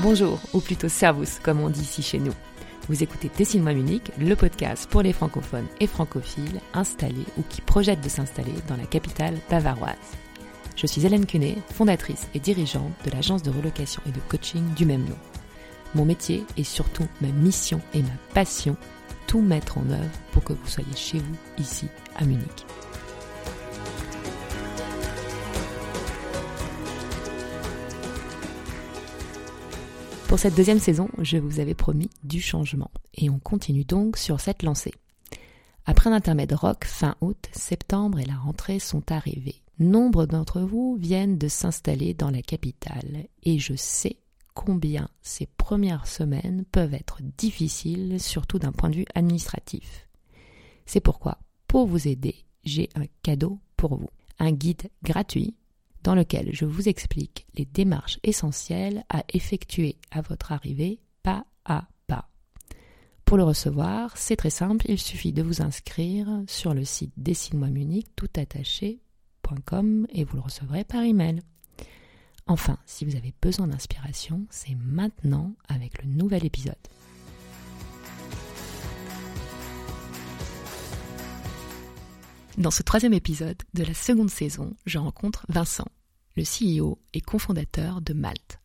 Bonjour, ou plutôt servus, comme on dit ici chez nous. Vous écoutez Dessine-moi Munich, le podcast pour les francophones et francophiles installés ou qui projettent de s'installer dans la capitale bavaroise. Je suis Hélène Cunet, fondatrice et dirigeante de l'agence de relocation et de coaching du même nom. Mon métier est surtout ma mission et ma passion, tout mettre en œuvre pour que vous soyez chez vous, ici, à Munich. Pour cette deuxième saison, je vous avais promis du changement et on continue donc sur cette lancée. Après un intermède rock, fin août, septembre et la rentrée sont arrivés. Nombre d'entre vous viennent de s'installer dans la capitale et je sais combien ces premières semaines peuvent être difficiles, surtout d'un point de vue administratif. C'est pourquoi, pour vous aider, j'ai un cadeau pour vous. Un guide gratuit dans lequel je vous explique les démarches essentielles à effectuer à votre arrivée pas à pas. Pour le recevoir, c'est très simple, il suffit de vous inscrire sur le site dessine-moi Munich tout attaché.com et vous le recevrez par email. Enfin, si vous avez besoin d'inspiration, c'est maintenant avec le nouvel épisode. Dans ce troisième épisode de la seconde saison, je rencontre Vincent, le CEO et cofondateur de Malte.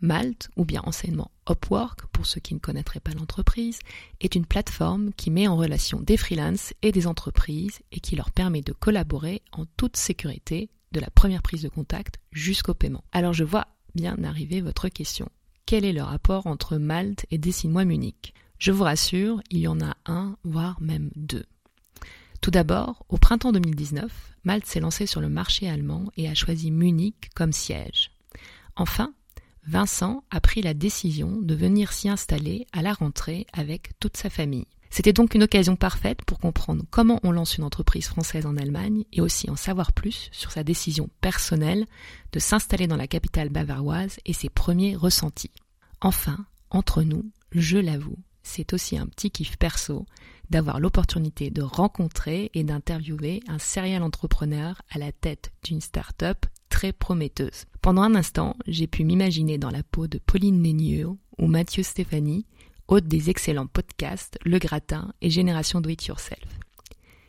Malte, ou bien enseignement Upwork, pour ceux qui ne connaîtraient pas l'entreprise, est une plateforme qui met en relation des freelances et des entreprises et qui leur permet de collaborer en toute sécurité de la première prise de contact jusqu'au paiement. Alors je vois bien arriver votre question. Quel est le rapport entre Malte et Dessine-moi Munich? Je vous rassure, il y en a un, voire même deux. Tout d'abord, au printemps 2019, Malte s'est lancé sur le marché allemand et a choisi Munich comme siège. Enfin, Vincent a pris la décision de venir s'y installer à la rentrée avec toute sa famille. C'était donc une occasion parfaite pour comprendre comment on lance une entreprise française en Allemagne et aussi en savoir plus sur sa décision personnelle de s'installer dans la capitale bavaroise et ses premiers ressentis. Enfin, entre nous, je l'avoue, c'est aussi un petit kiff perso d'avoir l'opportunité de rencontrer et d'interviewer un serial entrepreneur à la tête d'une start-up très prometteuse. Pendant un instant, j'ai pu m'imaginer dans la peau de Pauline Nénieux ou Mathieu Stéphanie, hôte des excellents podcasts Le Gratin et Génération Do It Yourself.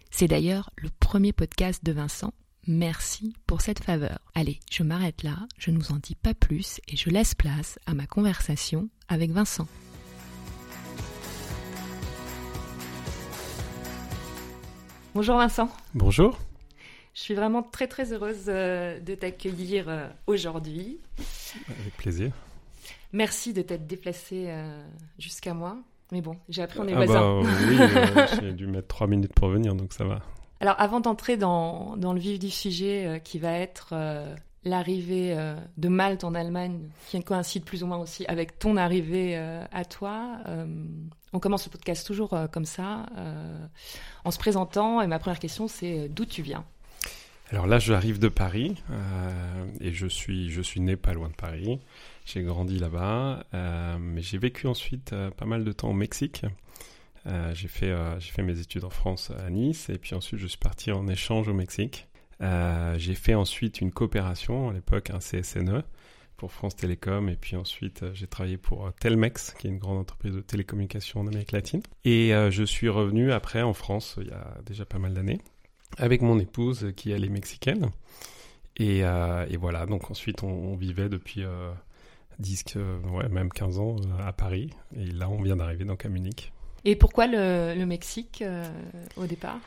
C'est d'ailleurs le premier podcast de Vincent. Merci pour cette faveur. Allez, je m'arrête là, je ne vous en dis pas plus et je laisse place à ma conversation avec Vincent. Bonjour Vincent. Bonjour. Je suis vraiment très très heureuse euh, de t'accueillir euh, aujourd'hui. Avec plaisir. Merci de t'être déplacé euh, jusqu'à moi. Mais bon, j'ai appris on est ah voisins. Bah, oui, j'ai dû mettre trois minutes pour venir, donc ça va. Alors avant d'entrer dans, dans, le vif du sujet qui va être l'arrivée de Malte en Allemagne, qui coïncide plus ou moins aussi avec ton arrivée à toi, on commence le podcast toujours euh, comme ça, euh, en se présentant. Et ma première question, c'est euh, d'où tu viens? Alors là, j'arrive de Paris et je suis, je suis né pas loin de Paris. J'ai grandi là-bas, mais j'ai vécu ensuite pas mal de temps au Mexique. j'ai fait, fait mes études en France à Nice et puis ensuite je suis parti en échange au Mexique. j'ai fait ensuite une coopération, à l'époque un CSNE, pour France Télécom. Et puis ensuite euh, j'ai travaillé pour euh, Telmex qui est une grande entreprise de télécommunications en Amérique latine. Et euh, je suis revenu après en France il y a déjà pas mal d'années avec mon épouse qui elle est mexicaine. Et, voilà. Donc ensuite on, vivait depuis 10 ouais, même 15 ans à Paris. Et là on vient d'arriver donc à Munich. Et pourquoi le Mexique au départ?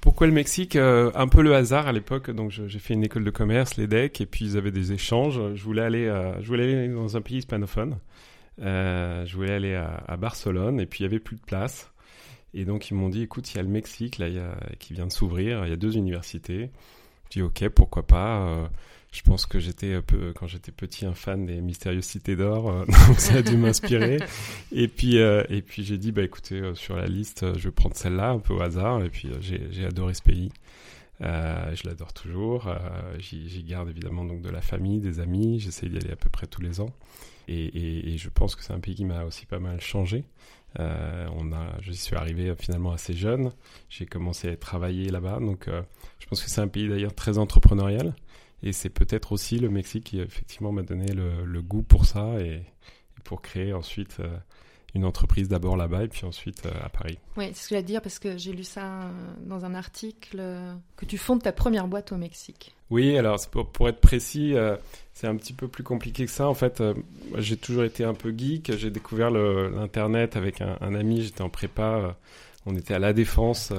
Pourquoi le Mexique euh, Un peu le hasard à l'époque. Donc j'ai fait une école de commerce, l'EDEC, et puis ils avaient des échanges. Je voulais aller, euh, je voulais aller dans un pays hispanophone. Euh, je voulais aller à, Barcelone, et puis il y avait plus de place. Et donc ils m'ont dit, écoute, il y a le Mexique là, qui vient de s'ouvrir. Il y a deux universités. Je dis, ok, pourquoi pas je pense que j'étais un peu, quand j'étais petit un fan des mystérieuses cités d'or, euh, donc ça a dû m'inspirer. Et puis, euh, et puis j'ai dit, bah écoutez, euh, sur la liste, je vais prendre celle-là un peu au hasard. Et puis j'ai adoré ce pays. je l'adore toujours. J'y garde évidemment donc de la famille, des amis. J'essaie d'y aller à peu près tous les ans. Et, je pense que c'est un pays qui m'a aussi pas mal changé. a, je suis arrivé finalement assez jeune. J'ai commencé à travailler là-bas, donc je pense que c'est un pays d'ailleurs très entrepreneurial. Et c'est peut-être aussi le Mexique qui effectivement m'a donné le, goût pour ça. Et, pour créer ensuite une entreprise d'abord là-bas et puis ensuite à Paris. Oui, c'est ce que j'allais dire parce que j'ai lu ça dans un article que tu fondes ta première boîte au Mexique. Oui, alors pour, pour, être précis, c'est un petit peu plus compliqué que ça. En fait, j'ai toujours été un peu geek. J'ai découvert l'Internet avec un, un ami. J'étais en prépa. on était à La Défense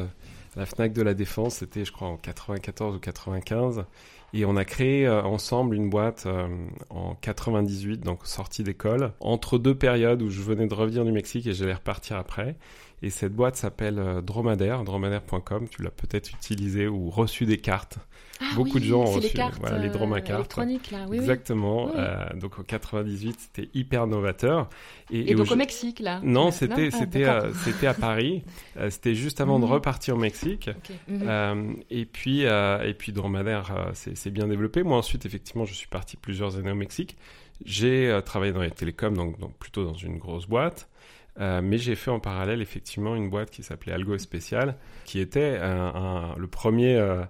la FNAC de la Défense, c'était je crois en 94 ou 95. Et on a créé euh, ensemble une boîte euh, en 98, donc sortie d'école, entre deux périodes où je venais de revenir du Mexique et j'allais repartir après. Et cette boîte s'appelle euh, Dromadaire, dromadaire.com. Tu l'as peut-être utilisé ou reçu des cartes. Ah Beaucoup de gens ont reçu les, cartes, voilà, les Dromacartes. là. Oui, Exactement. Euh, donc en 98, c'était hyper novateur. Et, et, donc au Mexique, là Non, c'était ah, c'était euh, c'était à Paris. c'était juste avant de mhm. repartir au Mexique. Okay. Mhm. et puis et puis Dromadaire, c'est bien développé. Moi ensuite, effectivement, je suis parti plusieurs années au Mexique. J'ai travaillé dans les télécoms, donc, donc plutôt dans une grosse boîte. Euh, mais j'ai fait en parallèle effectivement une boîte qui s'appelait Algo Spécial, qui était le premier euh,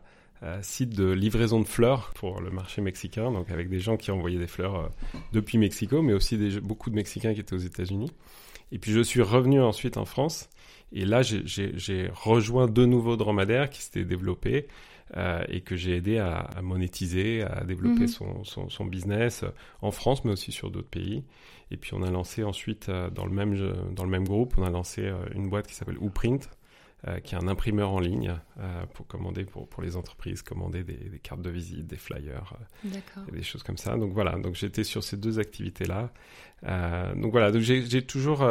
euh, site de livraison de fleurs pour le marché mexicain, donc avec des gens qui envoyaient des fleurs depuis Mexico, mais aussi beaucoup de Mexicains qui étaient aux États-Unis. Et puis je suis revenu ensuite en France, et là j'ai rejoint deux nouveaux dromadaires qui s'étaient développés. et que j'ai aidé à, monétiser, à développer mhm. son, son, business en France, mais aussi sur d'autres pays. Et puis on a lancé ensuite euh, dans le même dans le même groupe, on a lancé euh, une boîte qui s'appelle Uprint, euh, qui est un imprimeur en ligne pour commander pour, pour les entreprises, commander des, des cartes de visite, des flyers, des choses comme ça. Donc voilà, donc j'étais sur ces deux activités là. donc voilà, donc j'ai toujours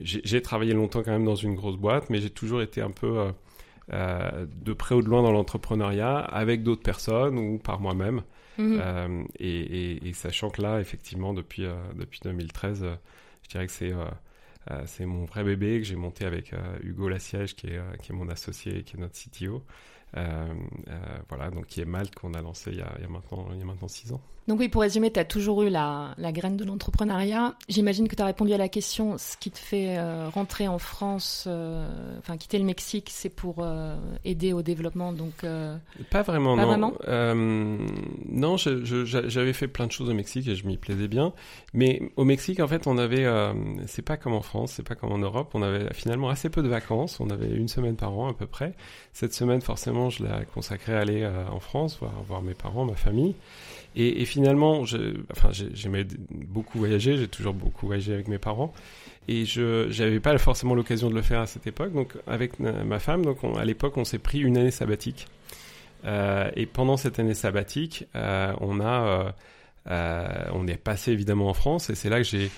j'ai travaillé longtemps quand même dans une grosse boîte, mais j'ai toujours été un peu de près ou de loin dans l'entrepreneuriat avec d'autres personnes ou par moi-même. Mhm. Euh, et, sachant que là, effectivement, depuis, euh, depuis 2013, euh, je dirais que c'est c'est mon vrai bébé que j'ai monté avec Hugo Lassiège, qui est, qui est mon associé, qui est notre CTO. voilà, donc qui est Malte qu'on a lancé il y a, il y a, maintenant, il y a maintenant six ans. Donc oui, pour résumer, tu as toujours eu la, la graine de l'entrepreneuriat. J'imagine que tu as répondu à la question, ce qui te fait euh, rentrer en France, euh, enfin quitter le Mexique, c'est pour euh, aider au développement. Donc pas vraiment, pas non. Vraiment non, j'avais fait plein de choses au Mexique et je m'y plaisais bien. Mais au Mexique, en fait, on avait, c'est pas comme en France, c'est pas comme en Europe, on avait finalement assez peu de vacances. On avait une semaine par an à peu près. Cette semaine, forcément, je l'ai consacrée à aller en France, voir, voir mes parents, ma famille. Et, et finalement, enfin, j'aimais beaucoup voyager, j'ai toujours beaucoup voyagé avec mes parents. Et je n'avais pas forcément l'occasion de le faire à cette époque. Donc, avec ma femme, donc à l'époque, on s'est pris une année sabbatique. Euh, et pendant cette année sabbatique, euh, on a, euh on est passé évidemment en France, et c'est là que j'ai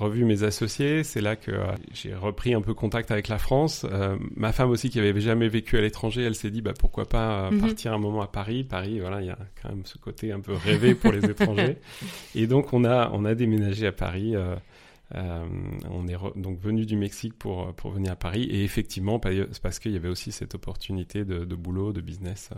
revu mes associés. C'est là que euh, j'ai repris un peu contact avec la France. Euh, ma femme aussi, qui avait jamais vécu à l'étranger, elle s'est dit bah pourquoi pas euh, mhm. partir un moment à Paris. Paris, voilà, il y a quand même ce côté un peu rêvé pour les étrangers. Et donc on a on a déménagé à Paris. on est donc venu du Mexique pour pour venir à Paris. Et effectivement, parce qu'il y avait aussi cette opportunité de, de boulot, de business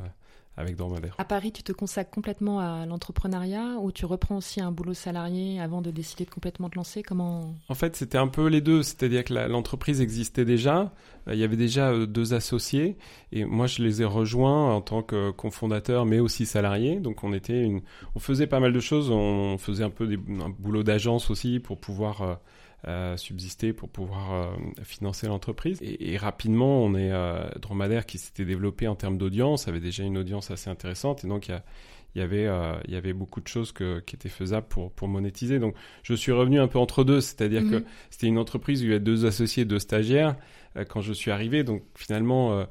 avec Dromadaire. À Paris, tu te consacres complètement à l'entrepreneuriat ou tu reprends aussi un boulot salarié avant de décider de complètement te lancer? Comment? En fait, c'était un peu les deux. C'est-à-dire que l'entreprise existait déjà. Euh, il y avait déjà euh, deux associés et moi, je les ai rejoints en tant que cofondateur, mais aussi salarié. Donc, on était une, on faisait pas mal de choses. On faisait un peu des, un boulot d'agence aussi pour pouvoir euh, euh, subsister pour pouvoir euh, financer l'entreprise. Et, rapidement, on est euh, Dromadaire qui s'était développé en termes d'audience, avait déjà une audience assez intéressante, et donc il y, y avait il y avait beaucoup de choses que, qui étaient faisables pour pour monétiser. Donc je suis revenu un peu entre deux, c'est-à-dire que mhm. c'était une entreprise où il y avait deux associés, deux stagiaires quand je suis arrivé. Donc finalement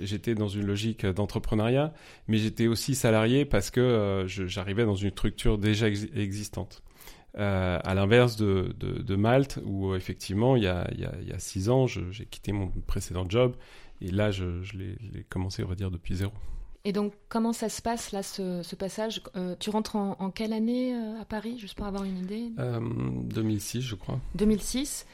j'étais dans une logique d'entrepreneuriat, mais j'étais aussi salarié parce que j'arrivais dans une structure déjà existante. Euh, à l'inverse de, de, Malte, où effectivement, il y a, il y a, six ans, j'ai quitté mon précédent job, et là, je, je l'ai commencé, on va dire, depuis zéro. Et donc, comment ça se passe, là, ce, ce passage? Euh, Tu rentres en, quelle année euh, à Paris, juste pour avoir une idée? 2006, je crois. 2006.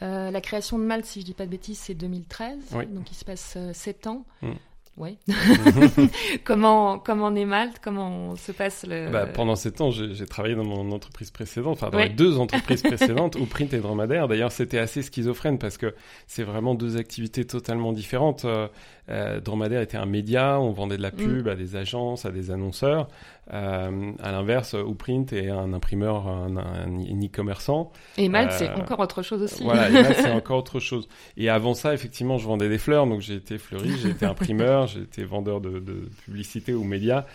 la création de Malte, si je dis pas de bêtises, c'est 2013, donc il se passe sept ans. Mm. Oui. comment comment est Malte Comment se passe le bah, Pendant ces temps, j'ai travaillé dans mon entreprise précédente, enfin dans les deux entreprises précédentes, ou Print et Dromadaire. D'ailleurs, c'était assez schizophrène parce que c'est vraiment deux activités totalement différentes. Euh, euh Dromadaire était un média, on vendait de la pub mm. à des agences, à des annonceurs. Euh, à l'inverse, Print est un imprimeur, un, e-commerçant. Et Malte, c'est euh, encore autre chose aussi. Voilà, Malte, c'est encore autre chose. Et avant ça, effectivement, je vendais des fleurs, donc j'ai été fleuriste, j'ai été imprimeur, j'ai été vendeur de, de, publicité ou médias.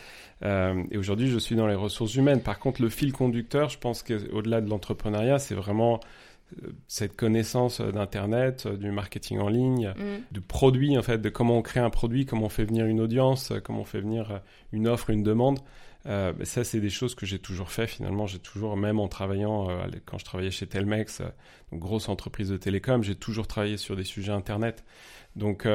Euh, et aujourd'hui, je suis dans les ressources humaines. Par contre, le fil conducteur, je pense qu'au-delà de l'entrepreneuriat, c'est vraiment euh, cette connaissance d'internet, du marketing en ligne, mm. du produit en fait, de comment on crée un produit, comment on fait venir une audience, comment on fait venir une offre, une demande. Euh, ça, c'est des choses que j'ai toujours fait finalement. J'ai toujours, même en travaillant, euh, quand je travaillais chez Telmex, euh, grosse entreprise de télécom, j'ai toujours travaillé sur des sujets Internet. Donc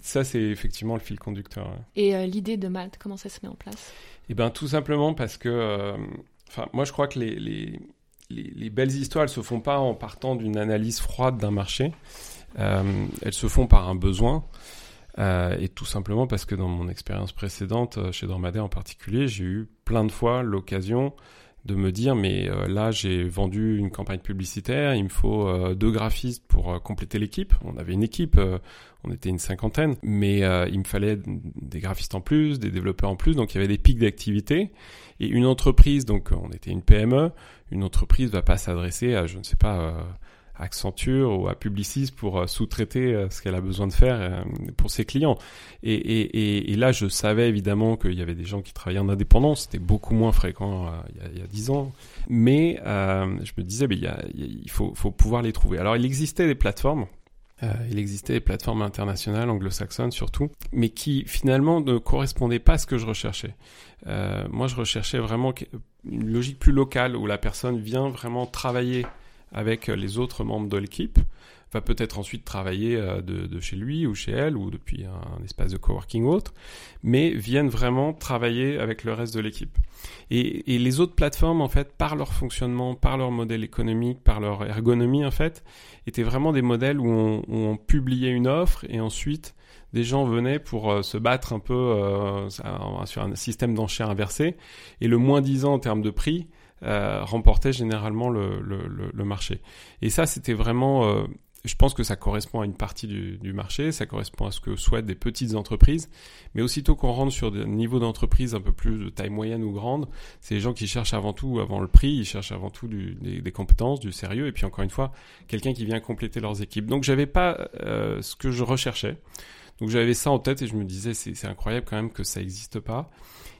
ça, c'est effectivement le fil conducteur. Et l'idée de Malte, comment ça se met en place? Eh bien, tout simplement parce que, enfin, moi, je crois que les, les, les, belles histoires, elles se font pas en partant d'une analyse froide d'un marché. elles se font par un besoin. Euh, et tout simplement parce que dans mon expérience précédente, euh, chez Dormadé en particulier, j'ai eu plein de fois l'occasion de me dire mais euh, là j'ai vendu une campagne publicitaire, il me faut deux graphistes pour compléter l'équipe. On avait une équipe, on était une cinquantaine, mais il me fallait des graphistes en plus, des développeurs en plus, donc il y avait des pics d'activité. Et une entreprise, donc on était une PME, une entreprise va pas s'adresser à je ne sais pas Accenture ou à Publicis pour euh, sous-traiter euh, ce qu'elle a besoin de faire euh, pour ses clients. Et, là, je savais évidemment qu'il y avait des gens qui travaillaient en indépendance, c'était beaucoup moins fréquent il y a dix ans. Mais je me disais, il, faut, pouvoir les trouver. Alors, il existait des plateformes. il existait des plateformes internationales, anglo-saxonnes surtout, mais qui finalement ne correspondaient pas à ce que je recherchais. Moi, je recherchais vraiment une logique plus locale où la personne vient vraiment travailler avec les autres membres de l'équipe, va peut-être ensuite travailler euh, de, chez lui ou chez elle ou depuis un, espace de coworking ou autre, mais viennent vraiment travailler avec le reste de l'équipe. Et, les autres plateformes, en fait, par leur fonctionnement, par leur modèle économique, par leur ergonomie, en fait, étaient vraiment des modèles où on, publiait une offre et ensuite des gens venaient pour euh, se battre un peu euh, sur un système d'enchères inversé. Et le moins disant en termes de prix, euh, remportait généralement le, le, le, marché. Et ça, c'était vraiment, euh, je pense que ça correspond à une partie du, du, marché, ça correspond à ce que souhaitent des petites entreprises, mais aussitôt qu'on rentre sur des niveaux d'entreprise un peu plus de taille moyenne ou grande, c'est les gens qui cherchent avant tout, avant le prix, ils cherchent avant tout du, des, des, compétences, du sérieux, et puis encore une fois, quelqu'un qui vient compléter leurs équipes. Donc j'avais pas euh, ce que je recherchais. Donc j'avais ça en tête et je me disais c'est incroyable quand même que ça n'existe pas.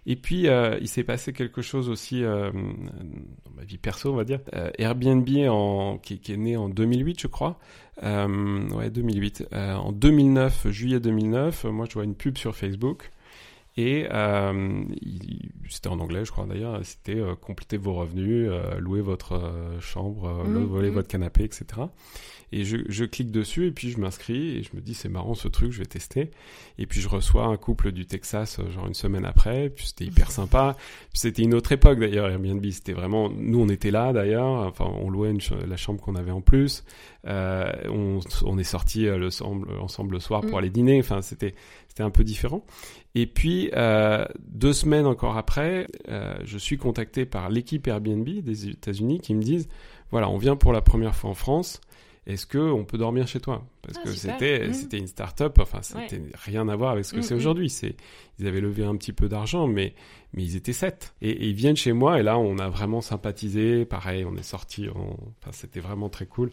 Et puis, euh, il s'est passé quelque chose aussi euh, dans ma vie perso, on va dire. Euh, Airbnb, en, qui, qui, est né en 2008, je crois. ouais, 2008. en 2009, juillet 2009, moi, je vois une pub sur Facebook. Et c'était en anglais, je crois d'ailleurs. C'était compléter vos revenus, louer votre chambre, mmh, voler mmh. votre canapé, etc. Et je, je, clique dessus et puis je m'inscris et je me dis c'est marrant ce truc, je vais tester. Et puis je reçois un couple du Texas euh, genre une semaine après, puis c'était hyper sympa. C'était une autre époque d'ailleurs Airbnb, c'était vraiment nous on était là d'ailleurs, enfin on louait une, la chambre qu'on avait en plus. Euh, on, on, est sorti euh, le, ensemble, ensemble le soir pour mm. aller dîner. Enfin c'était c'était un peu différent. Et puis euh, deux semaines encore après, euh, je suis contacté par l'équipe Airbnb des États-Unis qui me disent voilà on vient pour la première fois en France est-ce que on peut dormir chez toi? Parce ah, que c'était mmh. c'était une start-up, enfin c'était rien à voir avec ce que mmh, c'est mmh. aujourd'hui. C'est ils avaient levé un petit peu d'argent, mais mais ils étaient sept et, ils viennent chez moi et là on a vraiment sympathisé. Pareil, on est sorti, enfin c'était vraiment très cool.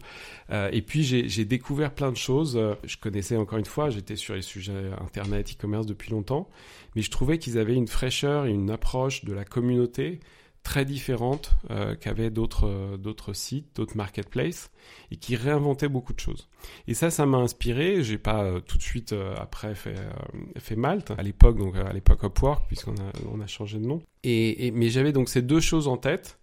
Euh, et puis j'ai découvert plein de choses. Je connaissais encore une fois, j'étais sur les sujets internet, e-commerce depuis longtemps, mais je trouvais qu'ils avaient une fraîcheur et une approche de la communauté très différente euh, qu'avaient d'autres euh, d'autres sites, d'autres marketplaces, et qui réinventaient beaucoup de choses. Et ça, ça m'a inspiré. J'ai pas euh, tout de suite après fait fait Malte à l'époque, donc à l'époque Upwork, puisqu'on a on a changé de nom. Et, et mais j'avais donc ces deux choses en tête.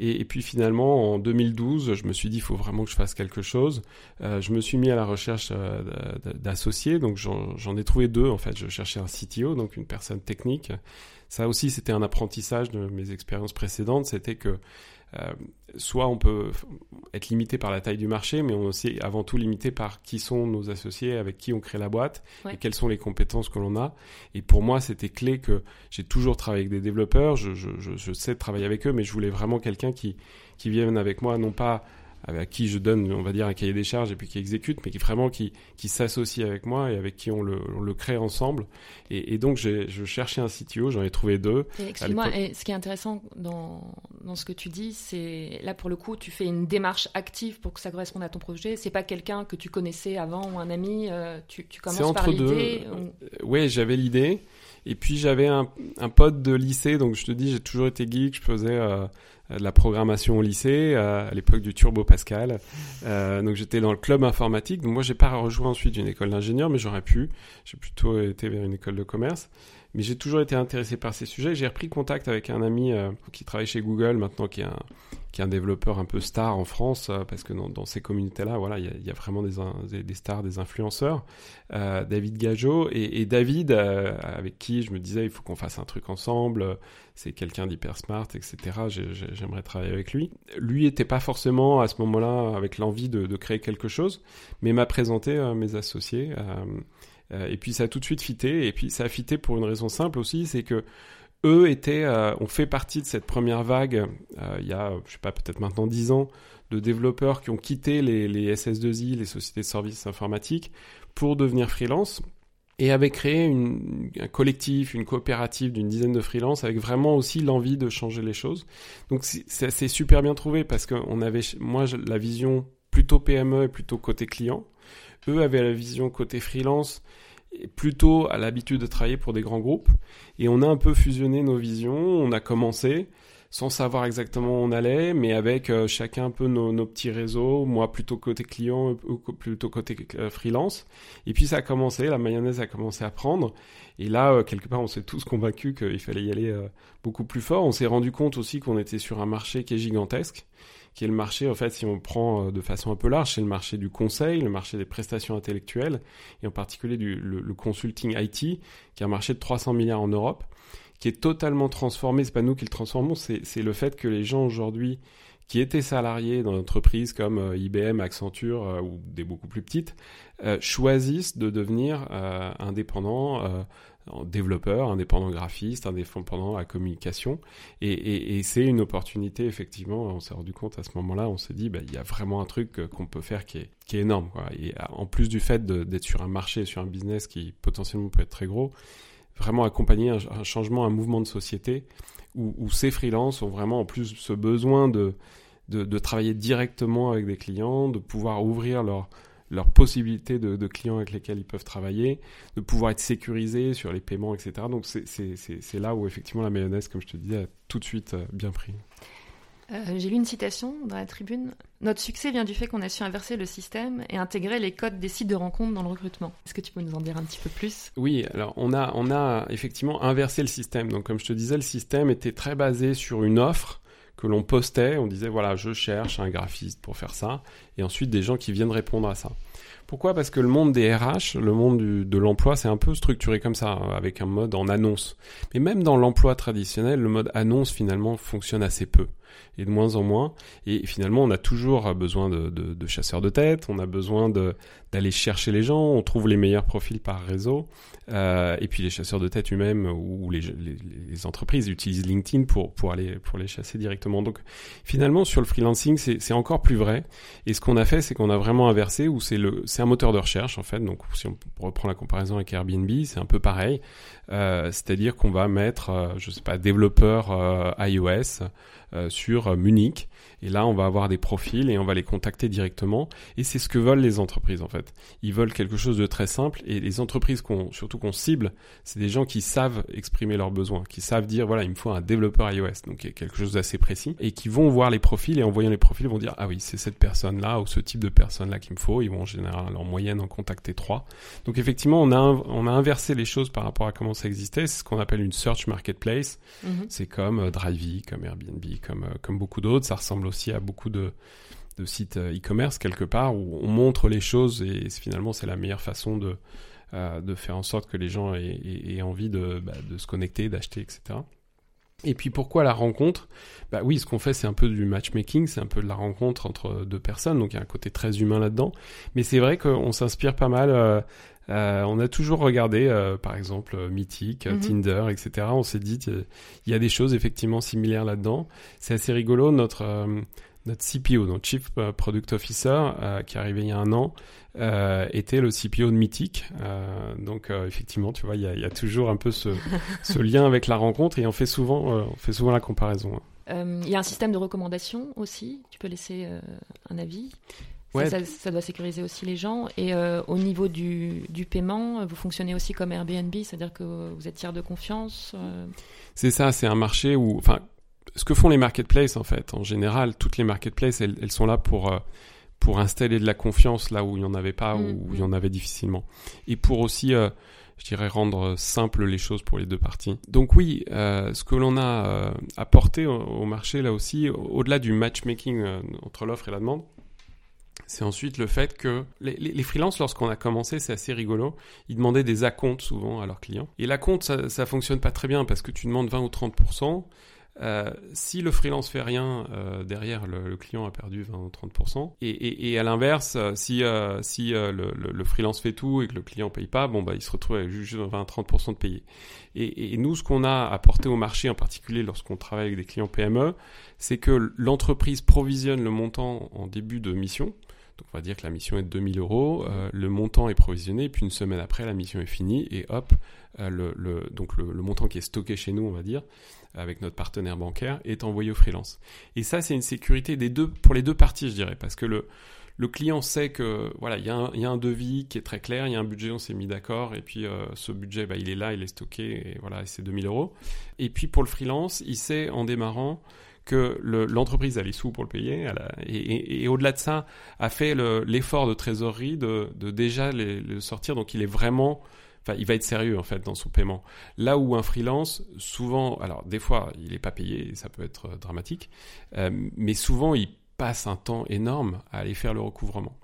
Et, et, puis finalement, en 2012, je me suis dit, il faut vraiment que je fasse quelque chose. Euh, je me suis mis à la recherche d'associés, donc j'en ai trouvé deux. En fait, je cherchais un CTO, donc une personne technique, ça aussi, c'était un apprentissage de mes expériences précédentes. C'était que soit on peut être limité par la taille du marché, mais on est aussi avant tout limité par qui sont nos associés, avec qui on crée la boîte, et quelles sont les compétences que l'on a. Et pour moi, c'était clé que j'ai toujours travaillé avec des développeurs, je, je, je, sais travailler avec eux, mais je voulais vraiment quelqu'un qui, qui vienne avec moi, non pas à qui je donne, on va dire, un cahier des charges et puis qui exécute, mais qui vraiment qui, qui s'associe avec moi et avec qui on le, on le crée ensemble. Et, et donc, je cherchais un CTO, j'en ai trouvé deux. Excuse-moi, ce qui est intéressant dans, dans ce que tu dis, c'est là pour le coup, tu fais une démarche active pour que ça corresponde à ton projet. C'est pas quelqu'un que tu connaissais avant ou un ami. Euh, tu, tu commences entre par l'idée. Oui, j'avais l'idée. Et puis j'avais un, un, pote de lycée, donc je te dis, j'ai toujours été geek, je faisais euh, de la programmation au lycée, euh, à l'époque du Turbo Pascal. Euh, donc j'étais dans le club informatique. Donc moi, j'ai pas rejoint ensuite une école d'ingénieur, mais j'aurais pu. J'ai plutôt été vers une école de commerce. Mais j'ai toujours été intéressé par ces sujets. J'ai repris contact avec un ami euh, qui travaille chez Google maintenant, qui est un, qui est un développeur un peu star en France, euh, parce que dans, ces communautés-là, voilà, il y a, vraiment des, des, stars, des influenceurs. Euh, David Gageot et, David, avec qui je me disais, il faut qu'on fasse un truc ensemble. C'est quelqu'un d'hyper smart, etc. J'aimerais travailler avec lui. Lui était pas forcément à ce moment-là avec l'envie de, créer quelque chose, mais m'a présenté mes associés. Euh, et puis ça a tout de suite fité. Et puis ça a fité pour une raison simple aussi, c'est que eux étaient, euh, ont fait partie de cette première vague euh, il y a, je sais pas, peut-être maintenant 10 ans, de développeurs qui ont quitté les, les SS2I, les sociétés de services informatiques, pour devenir freelance et avaient créé un collectif, une coopérative d'une dizaine de freelances avec vraiment aussi l'envie de changer les choses. Donc c'est super bien trouvé parce qu'on avait, moi, la vision plutôt PME et plutôt côté client. Eux avaient la vision côté freelance plutôt à l'habitude de travailler pour des grands groupes. Et on a un peu fusionné nos visions. On a commencé sans savoir exactement où on allait, mais avec euh, chacun un peu nos, petits réseaux, moi plutôt côté client, ou plutôt côté euh, freelance. Et puis ça a commencé, la mayonnaise a commencé à prendre. Et là, euh, quelque part, on s'est tous convaincus qu'il fallait y aller beaucoup plus fort. On s'est rendu compte aussi qu'on était sur un marché qui est gigantesque qui est le marché, en fait, si on prend de façon un peu large, c'est le marché du conseil, le marché des prestations intellectuelles, et en particulier du, le, consulting IT, qui est un marché de 300 milliards en Europe qui est totalement transformé. C'est pas nous qui le transformons, c'est le fait que les gens aujourd'hui qui étaient salariés dans l'entreprise comme euh, IBM, Accenture euh, ou des beaucoup plus petites, euh, choisissent de devenir euh, indépendants, développeurs, indépendants graphistes, indépendants à communication. Et, c'est une opportunité, effectivement. On s'est rendu compte à ce moment-là, on s'est dit, bah, il y a vraiment un truc qu'on peut faire qui est, énorme. Et en plus du fait d'être sur un marché, sur un business qui potentiellement peut être très gros, vraiment accompagner un, changement, un mouvement de société où, ces freelances ont vraiment en plus ce besoin de, travailler directement avec des clients, de pouvoir ouvrir leur, leur possibilité de, de, clients avec lesquels ils peuvent travailler, de pouvoir être sécurisés sur les paiements, etc. Donc c'est là où effectivement la mayonnaise, comme je te disais, a tout de suite euh, bien pris. Euh, J'ai lu une citation dans la tribune. Notre succès vient du fait qu'on a su inverser le système et intégrer les codes des sites de rencontre dans le recrutement. Est-ce que tu peux nous en dire un petit peu plus? Oui, alors on a, on a effectivement inversé le système. Donc comme je te disais, le système était très basé sur une offre que l'on postait. On disait voilà, je cherche un graphiste pour faire ça. Et ensuite des gens qui viennent répondre à ça. Pourquoi? Parce que le monde des RH, le monde de l'emploi, c'est un peu structuré comme ça, avec un mode en annonce. Mais même dans l'emploi traditionnel, le mode annonce finalement fonctionne assez peu et de moins en moins. Et finalement, on a toujours besoin de, chasseurs de tête, on a besoin d'aller chercher les gens, on trouve les meilleurs profils par réseau. Euh, et puis les chasseurs de tête eux-mêmes ou les, entreprises utilisent LinkedIn pour, aller, pour les chasser directement. Donc finalement, sur le freelancing, c'est encore plus vrai. Et ce qu'on a fait, c'est qu'on a vraiment inversé, où c'est un moteur de recherche en fait. Donc si on reprend la comparaison avec Airbnb, c'est un peu pareil. Euh, C'est-à-dire qu'on va mettre, euh, je sais pas, développeur iOS sur Munich. Et là, on va avoir des profils et on va les contacter directement. Et c'est ce que veulent les entreprises, en fait. Ils veulent quelque chose de très simple. Et les entreprises, qu'on, surtout qu'on cible, c'est des gens qui savent exprimer leurs besoins, qui savent dire, voilà, il me faut un développeur iOS. Donc, quelque chose d'assez précis. Et qui vont voir les profils et en voyant les profils, vont dire, ah oui, c'est cette personne-là ou ce type de personne-là qu'il me faut. Ils vont en général, en moyenne, en contacter trois. Donc, effectivement, on a, on a inversé les choses par rapport à comment ça existait. C'est ce qu'on appelle une search marketplace. Mm-hmm. C'est comme euh, Drivey, comme Airbnb, comme, euh, comme beaucoup d'autres. Ça ressemble aussi à beaucoup de, sites euh, e-commerce quelque part où on montre les choses et finalement c'est la meilleure façon de, euh, de faire en sorte que les gens aient, envie de, bah, de, se connecter, d'acheter, etc. Et puis pourquoi la rencontre? Bah oui, ce qu'on fait, c'est un peu du matchmaking, c'est un peu de la rencontre entre deux personnes, donc il y a un côté très humain là-dedans. Mais c'est vrai qu'on s'inspire pas mal. Euh, euh, on a toujours regardé, euh, par exemple, Mythic, mhm. Tinder, etc. On s'est dit, il y a des choses effectivement similaires là-dedans. C'est assez rigolo. Notre notre CPO, donc Chief Product Officer, qui est arrivé il y a un an, euh, était le CPO de Mythic. Euh, donc euh, effectivement, tu vois, il y a, y a, toujours un peu ce, ce, lien avec la rencontre et on fait souvent, euh, on fait souvent la comparaison. Hein. Euh, il y a un système de recommandation aussi? Tu peux laisser un avis? Ouais. Ça, ça, doit sécuriser aussi les gens. Et au niveau du, du, paiement, vous fonctionnez aussi comme Airbnb, c'est-à-dire que vous êtes tiers de confiance. C'est ça, c'est un marché où, enfin, ce que font les marketplaces en fait, en général, toutes les marketplaces, elles, elles sont là pour pour installer de la confiance là où il n'y en avait pas ou mm, où il y en avait difficilement. Et pour aussi, euh, je dirais, rendre simple les choses pour les deux parties. Donc oui, euh, ce que l'on a euh, apporté au, marché là aussi, au-delà du matchmaking entre l'offre et la demande, c'est ensuite le fait que les, les, freelances, lorsqu'on a commencé, c'est assez rigolo, ils demandaient des acomptes souvent à leurs clients. Et l'acompte, ça, ça fonctionne pas très bien parce que tu demandes 20 ou 30%, euh, si le freelance fait rien, euh, derrière le, client a perdu 20 ou 30%. Et, à l'inverse, euh, si, si le, freelance fait tout et que le client paye pas, bon bah il se retrouve avec juste 20-30% de payé. Et, et, nous, ce qu'on a apporté au marché, en particulier lorsqu'on travaille avec des clients PME, c'est que l'entreprise provisionne le montant en début de mission. Donc on va dire que la mission est de 2000 euros, euh, le montant est provisionné, puis une semaine après la mission est finie et hop, euh, le, donc le, montant qui est stocké chez nous, on va dire, avec notre partenaire bancaire, est envoyé au freelance. Et ça, c'est une sécurité des deux, pour les deux parties, je dirais, parce que le, le client sait que voilà, il y, a un, y a un devis qui est très clair, il y a un budget, on s'est mis d'accord, et puis euh, ce budget, bah, il est là, il est stocké, et voilà, c'est 2000 euros. Et puis pour le freelance, il sait en démarrant que l'entreprise a les sous pour le payer, et, au-delà de ça, a fait l'effort de trésorerie de, déjà les, sortir. Donc il est vraiment, enfin, il va être sérieux en fait dans son paiement. Là où un freelance, souvent, alors des fois, il n'est pas payé, ça peut être dramatique, euh, mais souvent il passe un temps énorme à aller faire le recouvrement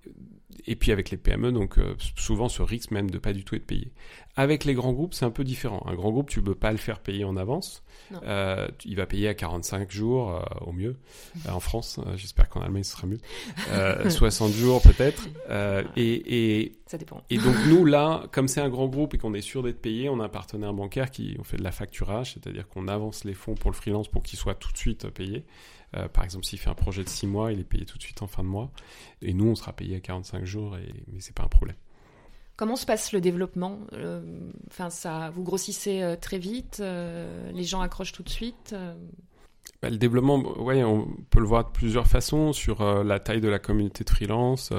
et puis avec les PME, donc euh, souvent ce risque même de pas du tout être payé. Avec les grands groupes, c'est un peu différent. Un grand groupe, tu peux pas le faire payer en avance. Euh, il va payer à 45 jours euh, au mieux. En France, j'espère qu'en Allemagne ce sera mieux. 60 jours peut-être. et, et, Ça dépend. Et donc nous là, comme c'est un grand groupe et qu'on est sûr d'être payé, on a un partenaire bancaire qui on fait de la facturage, c'est-à-dire qu'on avance les fonds pour le freelance pour qu'il soit tout de suite payé. Euh, par exemple, s'il fait un projet de 6 mois, il est payé tout de suite en fin de mois. Et nous, on sera payé à 45 jours, et, mais c'est pas un problème. Comment se passe le développement euh, Enfin, ça, vous grossissez euh, très vite, les gens accrochent tout de suite. Bah, le développement, ouais, on peut le voir de plusieurs façons sur la taille de la communauté de freelance,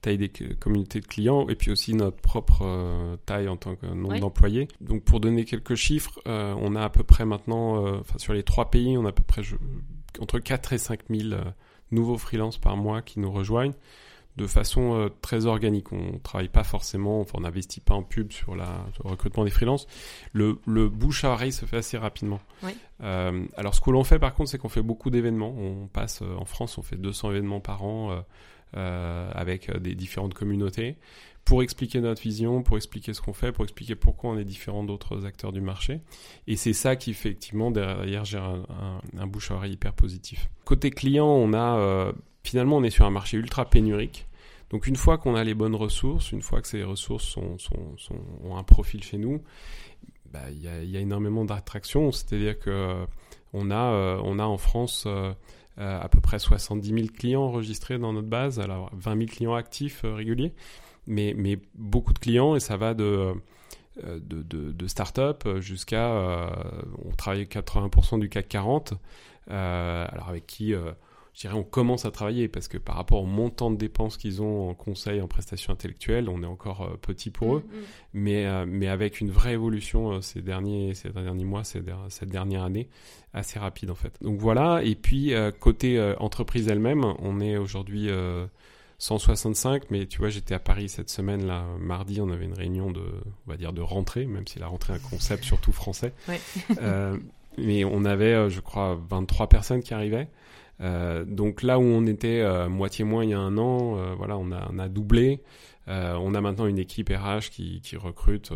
taille des communautés de clients, et puis aussi notre propre taille en tant que nombre d'employés. Donc, pour donner quelques chiffres, on a à peu près maintenant, enfin sur les trois pays, on a à peu près, je, entre 4 et 5 000 euh, nouveaux freelances par mois qui nous rejoignent de façon euh, très organique. On travaille pas forcément, enfin, on n'investit pas en pub sur, la, le recrutement des freelances. Le, le, bouche à oreille se fait assez rapidement. Euh, alors, ce que l'on fait par contre, c'est qu'on fait beaucoup d'événements. On passe en France, on fait 200 événements par an avec des différentes communautés pour expliquer notre vision, pour expliquer ce qu'on fait, pour expliquer pourquoi on est différent d'autres acteurs du marché. Et c'est ça qui effectivement derrière gère un, un, hyper positif. Côté client, on a euh, finalement on est sur un marché ultra pénurique. Donc une fois qu'on a les bonnes ressources, une fois que ces ressources ont un profil chez nous, bah, il y, a, énormément d'attractions. C'est-à-dire que on a, euh, a en France euh, à peu près 70 000 clients enregistrés dans notre base, alors 20 000 clients actifs réguliers mais, mais beaucoup de clients et ça va de, euh, de, de, de start-up jusqu'à. Euh, on travaille 80% du CAC 40, euh, alors avec qui. Je dirais on commence à travailler parce que par rapport au montant de dépenses qu'ils ont en conseil, en prestations intellectuelles, on est encore petit pour eux, mm, mm. mais, mais avec une vraie évolution ces, derniers, ces derniers mois, ces, cette dernière année, assez rapide en fait. Donc voilà, et puis côté entreprise elle-même, on est aujourd'hui 165, mais tu vois, j'étais à Paris cette semaine, là, mardi, on avait une réunion de, on va dire, de rentrée, même si la rentrée est un concept surtout français. Ouais. euh, mais on avait, euh, je crois, 23 personnes qui arrivaient. Euh, donc là où on était euh, moitié moins il y a un an, euh, voilà, on a, on a doublé. on a maintenant une équipe RH qui, qui recrute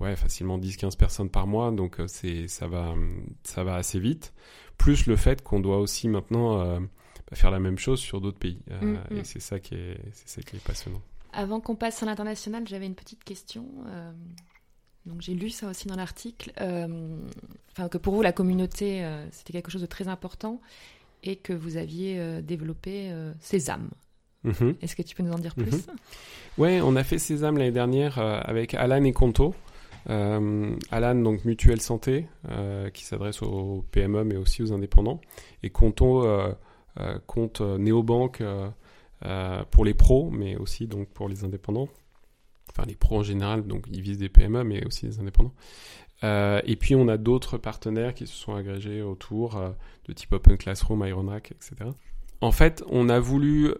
ouais, facilement 10-15 personnes par mois, donc c'est ça va ça va assez vite. Plus le fait qu'on doit aussi maintenant bah, faire la même chose sur d'autres pays. Mm, mm. Et c'est ça qui est c'est ça qui est passionnant. Avant qu'on passe à l'international, j'avais une petite question. Donc j'ai lu ça aussi dans l'article, enfin, que pour vous la communauté c'était quelque chose de très important et que vous aviez euh, développé Sésame. Mm Est-ce que tu peux nous en dire plus? Mm Ouais, on a fait Sésame l'année dernière avec Alan et Conto. Alan, donc Mutuelle Santé, qui s'adresse aux PME mais aussi aux indépendants. Et Conto, compte néobanque pour les pros, mais aussi donc pour les indépendants enfin les pros en général, donc ils visent des PME, mais aussi des indépendants. Euh, et puis on a d'autres partenaires qui se sont agrégés autour, euh, de type Open Classroom, Ironhack, etc. En fait, on a voulu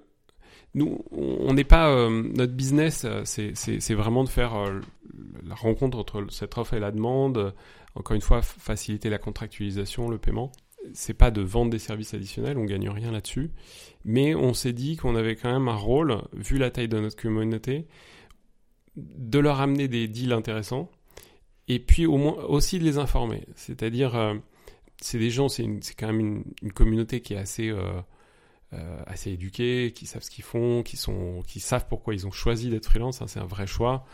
nous, on n'est pas euh, notre business, c'est vraiment de faire la rencontre entre cette offre et la demande. Encore une fois, faciliter la contractualisation, le paiement. C'est pas de vendre des services additionnels, on gagne rien là-dessus. Mais on s'est dit qu'on avait quand même un rôle, vu la taille de notre communauté, de leur amener des deals intéressants et puis au moins aussi de les informer. C'est-à-dire, euh, c'est des gens, c'est quand même une, communauté qui est assez, euh, euh, assez éduquée, qui savent ce qu'ils font, qui, sont, qui savent pourquoi ils ont choisi d'être freelance, hein, c'est un vrai choix,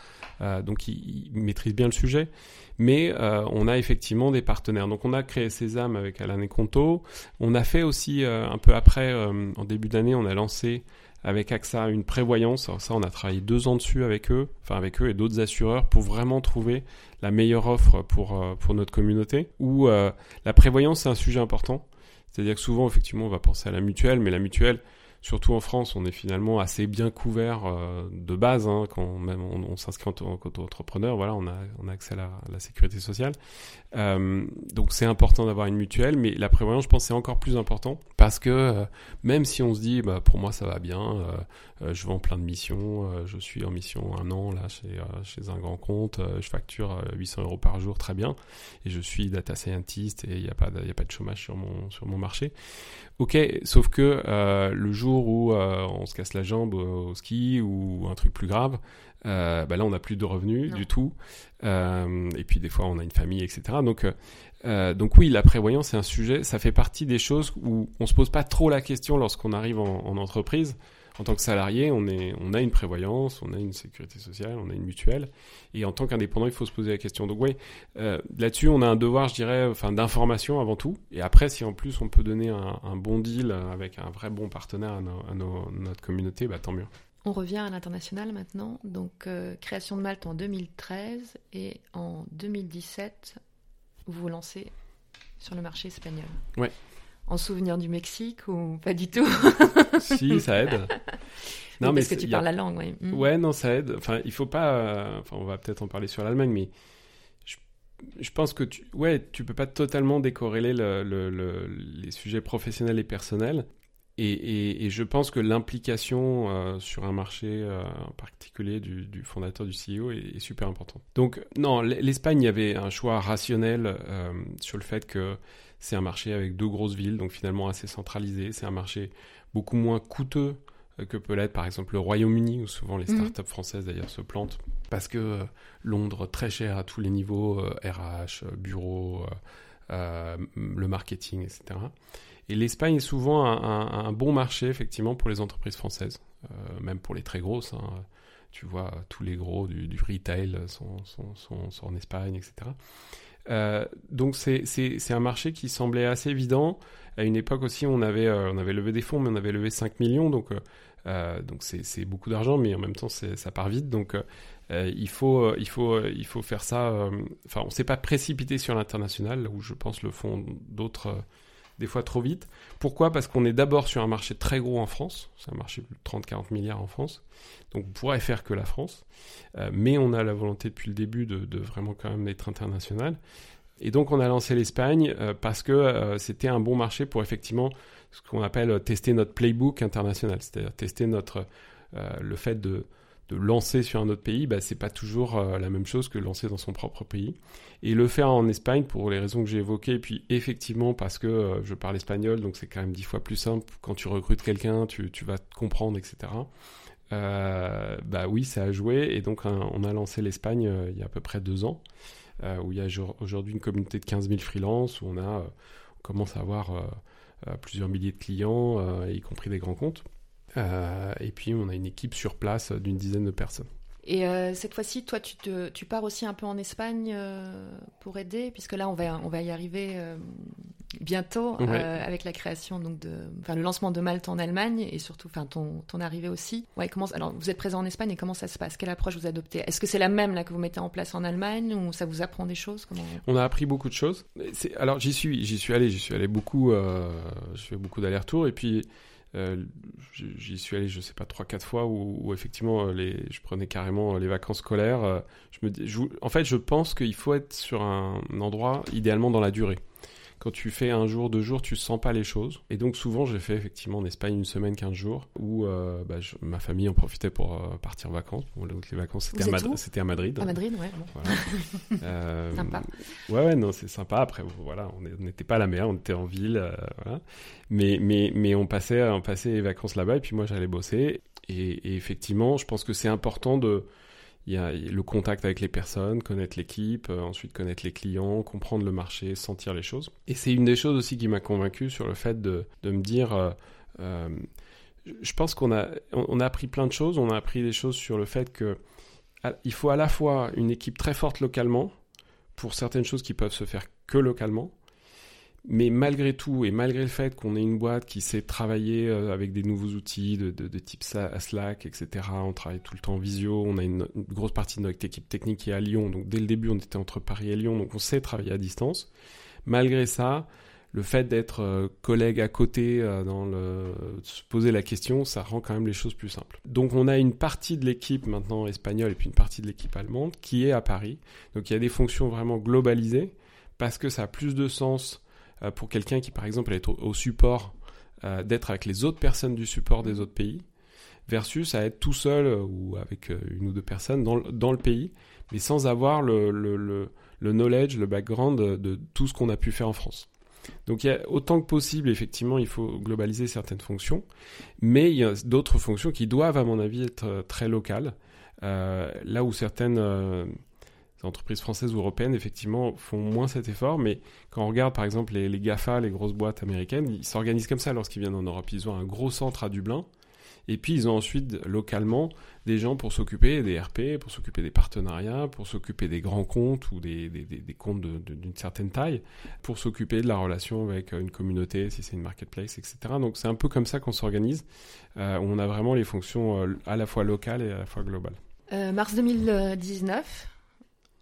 donc ils, maîtrisent bien le sujet. Mais on a effectivement des partenaires. Donc on a créé Sésame avec Alain et Conto. On a fait aussi, un peu après, en début d'année, on a lancé avec AXA une prévoyance. Alors ça, on a travaillé deux ans dessus avec eux, enfin avec eux et d'autres assureurs pour vraiment trouver la meilleure offre pour, euh, pour notre communauté. Où euh, la prévoyance, c'est un sujet important. C'est-à-dire que souvent, effectivement, on va penser à la mutuelle, mais la mutuelle, surtout en France, on est finalement assez bien couvert euh, de base hein, quand même on, s'inscrit en tant qu'entrepreneur. Voilà, on a, accès à la, sécurité sociale. Euh, donc c'est important d'avoir une mutuelle, mais la prévoyance, je pense, c'est encore plus important parce que euh, même si on se dit, bah, pour moi ça va bien, je vends plein de missions, je suis en mission un an là chez, un grand compte, je facture 800 euros par jour, très bien, et je suis data scientist et il n'y a pas, il a pas de chômage sur mon marché. Ok, sauf que le jour où euh, on se casse la jambe au, ski ou un truc plus grave, euh, bah là on n'a plus de revenus du tout. Euh, et puis des fois on a une famille, etc. Donc, donc oui, la prévoyance c'est un sujet, ça fait partie des choses où on se pose pas trop la question lorsqu'on arrive en entreprise en tant que salarié, on, est, on a une prévoyance, on a une sécurité sociale, on a une mutuelle. Et en tant qu'indépendant, il faut se poser la question. Donc oui, euh, là-dessus, on a un devoir, je dirais, enfin, d'information avant tout. Et après, si en plus on peut donner un, bon deal avec un vrai bon partenaire à, notre communauté, bah, tant mieux. On revient à l'international maintenant. Donc, euh, création de Malte en 2013 et en 2017, vous vous lancez sur le marché espagnol. Ouais en souvenir du Mexique ou pas du tout Si, ça aide. Non, mais parce que tu parles la langue, oui. Mm. Ouais, non, ça aide. Enfin, il faut pas. Euh, enfin, on va peut-être en parler sur l'Allemagne, mais je, pense que tu, ouais, tu peux pas totalement décorréler le, les sujets professionnels et personnels. Et, je pense que l'implication euh, sur un marché euh, en particulier du, fondateur du CEO est, super importante. Donc, non, l'Espagne, il y avait un choix rationnel sur le fait que c'est un marché avec deux grosses villes, donc finalement assez centralisé. C'est un marché beaucoup moins coûteux euh, que peut l'être par exemple le Royaume-Uni, où souvent les mhm. startups françaises d'ailleurs se plantent, parce que euh, Londres, très cher à tous les niveaux, RH, euh, bureau, le marketing, etc. Et l'Espagne est souvent un, bon marché, effectivement, pour les entreprises françaises, même pour les très grosses. Hein. Tu vois, tous les gros du, retail sont, sont, en Espagne, etc. Euh, donc c'est un marché qui semblait assez évident. À une époque aussi, on avait, euh, on avait levé des fonds, mais on avait levé 5 millions, donc euh, donc c'est beaucoup d'argent, mais en même temps ça part vite. Donc il faut il faut il faut faire ça. Enfin, on s'est pas précipité sur l'international, où je pense le font d'autres des fois trop vite. Pourquoi? Parce qu'on est d'abord sur un marché très gros en France, c'est un marché de 30-40 milliards en France, donc on pourrait faire que la France, euh, mais on a la volonté depuis le début de, vraiment quand même être international. Et donc on a lancé l'Espagne euh, parce que euh, c'était un bon marché pour effectivement ce qu'on appelle tester notre playbook international, c'est-à-dire tester notre le fait de de lancer sur un autre pays, bah, c'est pas toujours euh, la même chose que lancer dans son propre pays. Et le faire en Espagne, pour les raisons que j'ai évoquées, et puis effectivement parce que euh, je parle espagnol, donc c'est quand même dix fois plus simple. Quand tu recrutes quelqu'un, tu, vas te comprendre, etc. bah oui, ça a joué. Et donc, on a lancé l'Espagne il y a à peu près deux ans, où il y a aujourd'hui une communauté de 15 000 freelances, où on, a, on commence à avoir plusieurs milliers de clients, y compris des grands comptes. Et puis, on a une équipe sur place d'une dizaine de personnes. Et euh, cette fois-ci, toi, tu, te, tu pars aussi un peu en Espagne euh, pour aider, puisque là, on va, on va y arriver euh, bientôt avec la création, donc de, enfin, le lancement de Malte en Allemagne et surtout, enfin, ton, ton arrivée aussi. Ouais, comment, alors, vous êtes présent en Espagne et comment ça se passe? Quelle approche vous adoptez? Est-ce que c'est la même là que vous mettez en place en Allemagne ou ça vous apprend des choses? Comment... On a appris beaucoup de choses. Alors, j'y suis, j'y suis allé, j'y suis allé beaucoup. je fais beaucoup d'allers-retours et puis. Euh, j'y suis allé, je sais pas, trois, quatre fois où, effectivement, euh, les, je prenais carrément euh, les vacances scolaires. Je me, en fait, je pense qu'il faut être sur un endroit, idéalement dans la durée quand tu fais un jour, deux jours, tu sens pas les choses. Et donc souvent, j'ai fait effectivement en Espagne une semaine, quinze jours, où euh, bah, ma famille en profitait pour euh, partir en vacances. Bon, les vacances, c'était à, Madrid. À Madrid, ouais. euh, sympa. Ouais, ouais, non, c'est sympa. Après, voilà, on n'était pas à la mer, on était en ville, voilà. Mais, mais, mais on passait, on passait les vacances là-bas, et puis moi, j'allais bosser. et effectivement, je pense que c'est important de il y a le contact avec les personnes, connaître l'équipe, euh, ensuite connaître les clients, comprendre le marché, sentir les choses. Et c'est une des choses aussi qui m'a convaincu sur le fait de, de me dire, euh, euh, je pense qu'on a, on, a appris plein de choses. On a appris des choses sur le fait que il faut à la fois une équipe très forte localement pour certaines choses qui peuvent se faire que localement, mais malgré tout, et malgré le fait qu'on ait une boîte qui sait travailler euh, avec des nouveaux outils de, de, de, type Slack, etc., on travaille tout le temps en visio, on a une, grosse partie de notre équipe technique qui est à Lyon, donc dès le début on était entre Paris et Lyon, donc on sait travailler à distance. Malgré ça, le fait d'être euh, collègue à côté, euh, le, se poser la question, ça rend quand même les choses plus simples. Donc on a une partie de l'équipe maintenant espagnole et puis une partie de l'équipe allemande qui est à Paris. Donc il y a des fonctions vraiment globalisées parce que ça a plus de sens pour quelqu'un qui, par exemple, est au, support, euh, d'être avec les autres personnes du support des autres pays, versus à être tout seul euh, ou avec une ou deux personnes dans, dans le pays, mais sans avoir le, le, le, le knowledge, le background de, tout ce qu'on a pu faire en France. Donc il y a autant que possible, effectivement, il faut globaliser certaines fonctions, mais il y a d'autres fonctions qui doivent, à mon avis, être très locales. Euh, là où certaines les entreprises françaises ou européennes, effectivement, font moins cet effort. Mais quand on regarde, par exemple, les, GAFA, les grosses boîtes américaines, ils s'organisent comme ça lorsqu'ils viennent en Europe. Ils ont un gros centre à Dublin. Et puis, ils ont ensuite, localement, des gens pour s'occuper des RP, pour s'occuper des partenariats, pour s'occuper des grands comptes ou des, comptes d'une certaine taille, pour s'occuper de la relation avec une communauté, si c'est une marketplace, etc. Donc, c'est un peu comme ça qu'on s'organise, euh, on a vraiment les fonctions euh, à la fois locales et à la fois globales. Euh, mars 2019,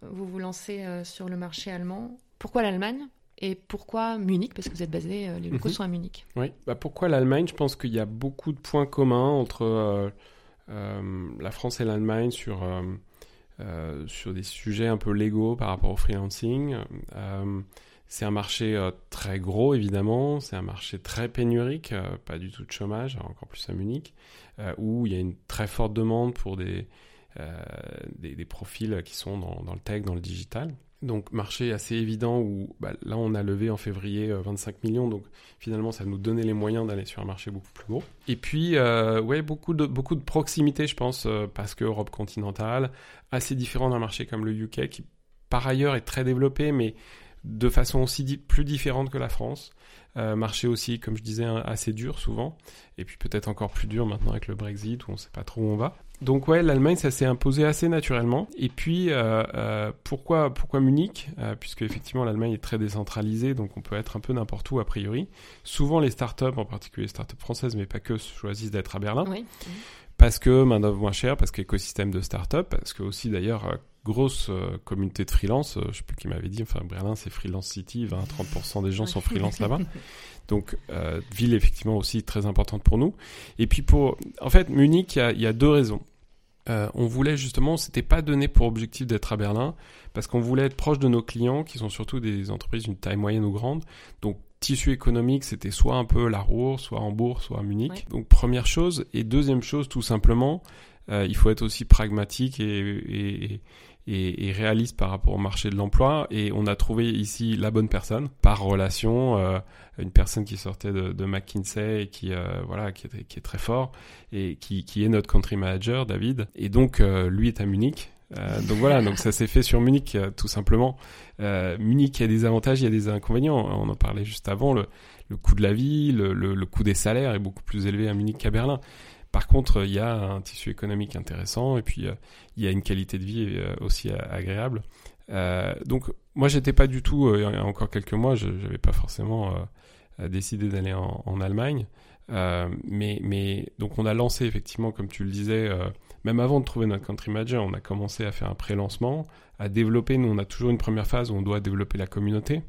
vous vous lancez euh, sur le marché allemand. Pourquoi l'Allemagne et pourquoi Munich? Parce que vous êtes basé, euh, les locaux mhm. sont à Munich. Oui, bah pourquoi l'Allemagne? Je pense qu'il y a beaucoup de points communs entre euh, la France et l'Allemagne sur, sur des sujets un peu légaux par rapport au freelancing. c'est un marché très gros, évidemment. C'est un marché très pénurique, pas du tout de chômage, encore plus à Munich, où il y a une très forte demande pour des euh, des, profils qui sont dans, le tech, dans le digital. Donc marché assez évident où bah, là on a levé en février 25 euh, millions, donc finalement ça nous donnait les moyens d'aller sur un marché beaucoup plus gros. Et puis euh, ouais beaucoup de beaucoup de proximité je pense parce que Europe continentale assez différent d'un marché comme le UK qui par ailleurs est très développé mais de façon aussi plus différente que la France. Marché aussi, comme je disais, assez dur souvent, et puis peut-être encore plus dur maintenant avec le Brexit où on ne sait pas trop où on va. Donc ouais, l'Allemagne, ça s'est imposé assez naturellement. Et puis euh, euh, pourquoi pourquoi Munich? Euh, Puisque effectivement l'Allemagne est très décentralisée, donc on peut être un peu n'importe où a priori. Souvent les startups, en particulier les startups françaises, mais pas que, choisissent d'être à Berlin. Oui. Parce que main d'œuvre moins chère, parce qu'écosystème de startup, parce que aussi d'ailleurs grosse communauté de freelance. je sais plus qui m'avait dit, enfin Berlin c'est freelance city, 20-30% des gens sont freelance là-bas. Donc ville effectivement aussi très importante pour nous. Et puis pour, en fait Munich, il y a deux raisons. Euh, on voulait justement, c'était pas donné pour objectif d'être à Berlin, parce qu'on voulait être proche de nos clients, qui sont surtout des entreprises d'une taille moyenne ou grande. Donc, tissu économique, c'était soit un peu la Ruhr, soit Hambourg, soit Munich. Donc, première chose. Et deuxième chose, tout simplement, euh, il faut être aussi pragmatique et, et, réaliste par rapport au marché de l'emploi. Et on a trouvé ici la bonne personne par relation, euh, une personne qui sortait de, McKinsey et qui euh, voilà qui est, qui est, très fort et qui, qui, est notre country manager David. Et donc lui est à Munich. Donc voilà, donc ça s'est fait sur Munich tout simplement. Munich il y a des avantages, il y a des inconvénients. On en parlait juste avant. Le, le coût de la vie, le, le, le coût des salaires est beaucoup plus élevé à Munich qu'à Berlin. Par contre, il y a un tissu économique intéressant et puis euh, il y a une qualité de vie euh, aussi agréable. Euh, donc moi, j'étais pas du tout, il y a encore quelques mois, je n'avais pas forcément décidé d'aller en, Allemagne. mais, mais donc on a lancé effectivement, comme tu le disais, même avant de trouver notre country manager, on a commencé à faire un pré-lancement, à développer. Nous, on a toujours une première phase où on doit développer la communauté.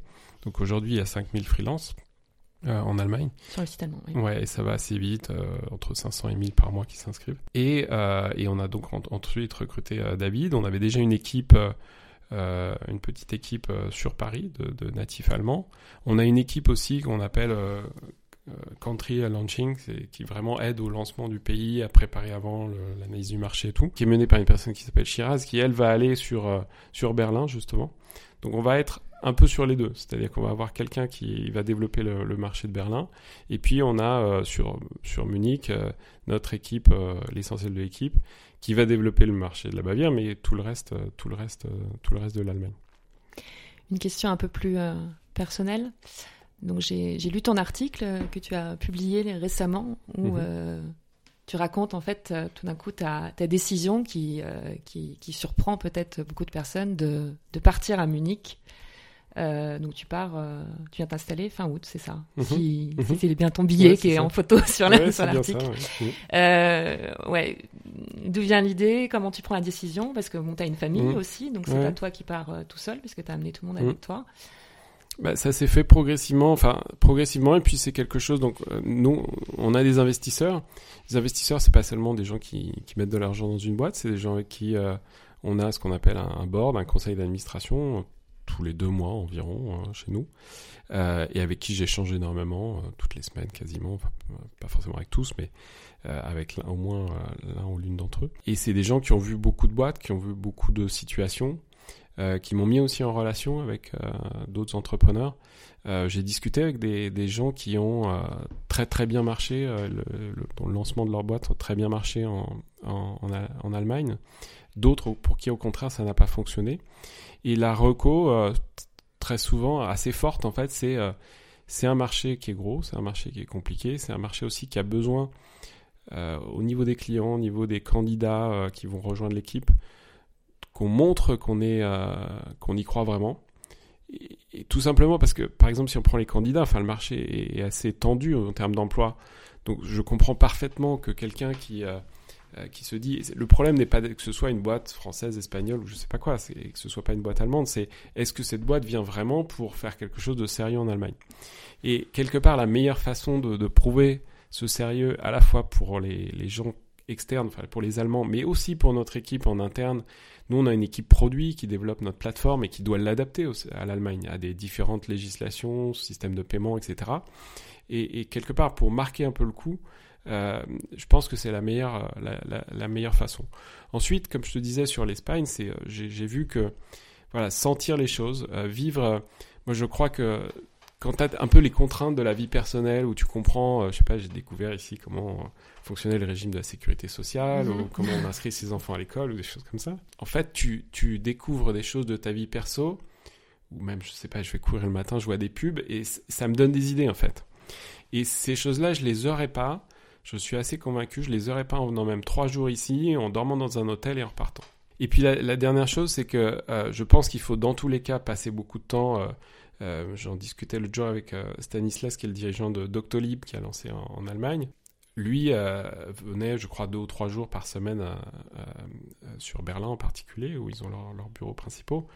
Donc aujourd'hui, il y a 5000 freelances. Euh, en Allemagne. Sur le site allemand, oui. Ouais, et ça va assez vite, euh, entre 500 et 1000 par mois qui s'inscrivent. Et, euh, et on a donc ensuite recruté David. On avait déjà une équipe, une petite équipe sur Paris de, natifs allemands. On a une équipe aussi qu'on appelle Country Launching, qui vraiment aide au lancement du pays, à préparer avant l'analyse du marché et tout, qui est menée par une personne qui s'appelle Shiraz, qui elle va aller sur, sur Berlin justement. Donc on va être un peu sur les deux. C'est-à-dire qu'on va avoir quelqu'un qui va développer le, marché de Berlin. Et puis on a euh, sur, sur Munich euh, notre équipe, euh, l'essentiel de l'équipe, qui va développer le marché de la Bavière, mais tout le reste, tout le reste, tout le reste de l'Allemagne. Une question un peu plus personnelle. Donc j'ai lu ton article que tu as publié récemment où mhm. tu racontes en fait tout d'un coup ta, ta décision qui, qui, qui, surprend peut-être beaucoup de personnes de, de partir à Munich euh, donc tu pars, euh, tu viens t'installer fin août, c'est ça. Mhm. Si, mhm. c'est bien ton billet qui est, en photo sur l'article. Ouais, euh, ouais. D'où vient l'idée? Comment tu prends la décision? Parce que bon, tu as une famille mhm. aussi, donc c'est pas toi qui pars tout seul, puisque tu as amené tout le monde avec toi. Bah, ça s'est fait progressivement, enfin progressivement, et puis c'est quelque chose. Donc nous, on a des investisseurs. Les investisseurs, c'est pas seulement des gens qui, qui mettent de l'argent dans une boîte, c'est des gens avec qui on a ce qu'on appelle un board, un conseil d'administration tous les deux mois environ hein, chez nous, euh, et avec qui j'échange énormément, euh, toutes les semaines quasiment, enfin, pas forcément avec tous, mais euh, avec au moins l'un ou l'une d'entre eux. Et c'est des gens qui ont vu beaucoup de boîtes, qui ont vu beaucoup de situations, qui m'ont mis aussi en relation avec d'autres entrepreneurs. J'ai discuté avec des, gens qui ont très très bien marché, le, le, lancement de leur boîte a très bien marché en, en Allemagne, d'autres pour qui au contraire ça n'a pas fonctionné. Et la reco, euh, très souvent, assez forte, en fait, c'est euh, c'est un marché qui est gros, c'est un marché qui est compliqué, c'est un marché aussi qui a besoin, euh, au niveau des clients, au niveau des candidats qui vont rejoindre l'équipe, qu'on montre qu'on y croit vraiment. Et, tout simplement parce que, par exemple, si on prend les candidats, enfin, le marché est, assez tendu en termes d'emploi. Donc, je comprends parfaitement que quelqu'un qui qui se dit le problème n'est pas que ce soit une boîte française, espagnole ou je sais pas quoi, c'est que ce soit pas une boîte allemande, c'est est-ce que cette boîte vient vraiment pour faire quelque chose de sérieux en Allemagne? Et quelque part, la meilleure façon de, prouver ce sérieux à la fois pour les, gens externes, pour les Allemands, mais aussi pour notre équipe en interne. Nous, on a une équipe produit qui développe notre plateforme et qui doit l'adapter à l'Allemagne, à des différentes législations, systèmes de paiement, etc. Et, et, quelque part, pour marquer un peu le coup, euh, je pense que c'est la meilleure, la, la, meilleure façon. Ensuite, comme je te disais sur l'Espagne, c'est, euh, j'ai, vu que voilà, sentir les choses, euh, vivre. moi, je crois que quand tu as un peu les contraintes de la vie personnelle, où tu comprends, je sais pas, j'ai découvert ici comment fonctionnait le régime de la sécurité sociale, ou mhm. comment on inscrit ses enfants à l'école, ou des choses comme ça. En fait, tu, tu découvres des choses de ta vie perso, ou même, je sais pas, je vais courir le matin, je vois des pubs, et ça me donne des idées, en fait. Et ces choses-là, je les aurais pas je suis assez convaincu, je les aurais pas en venant même trois jours ici, en dormant dans un hôtel et en repartant. Et puis la, dernière chose, c'est que euh, je pense qu'il faut dans tous les cas passer beaucoup de temps. Euh, euh, j'en discutais le jour avec Stanislas, qui est le dirigeant de Doctolib, qui a lancé en, Allemagne. Lui venait, je crois, deux ou trois jours par semaine sur Berlin en particulier, où ils ont leurs bureaux principaux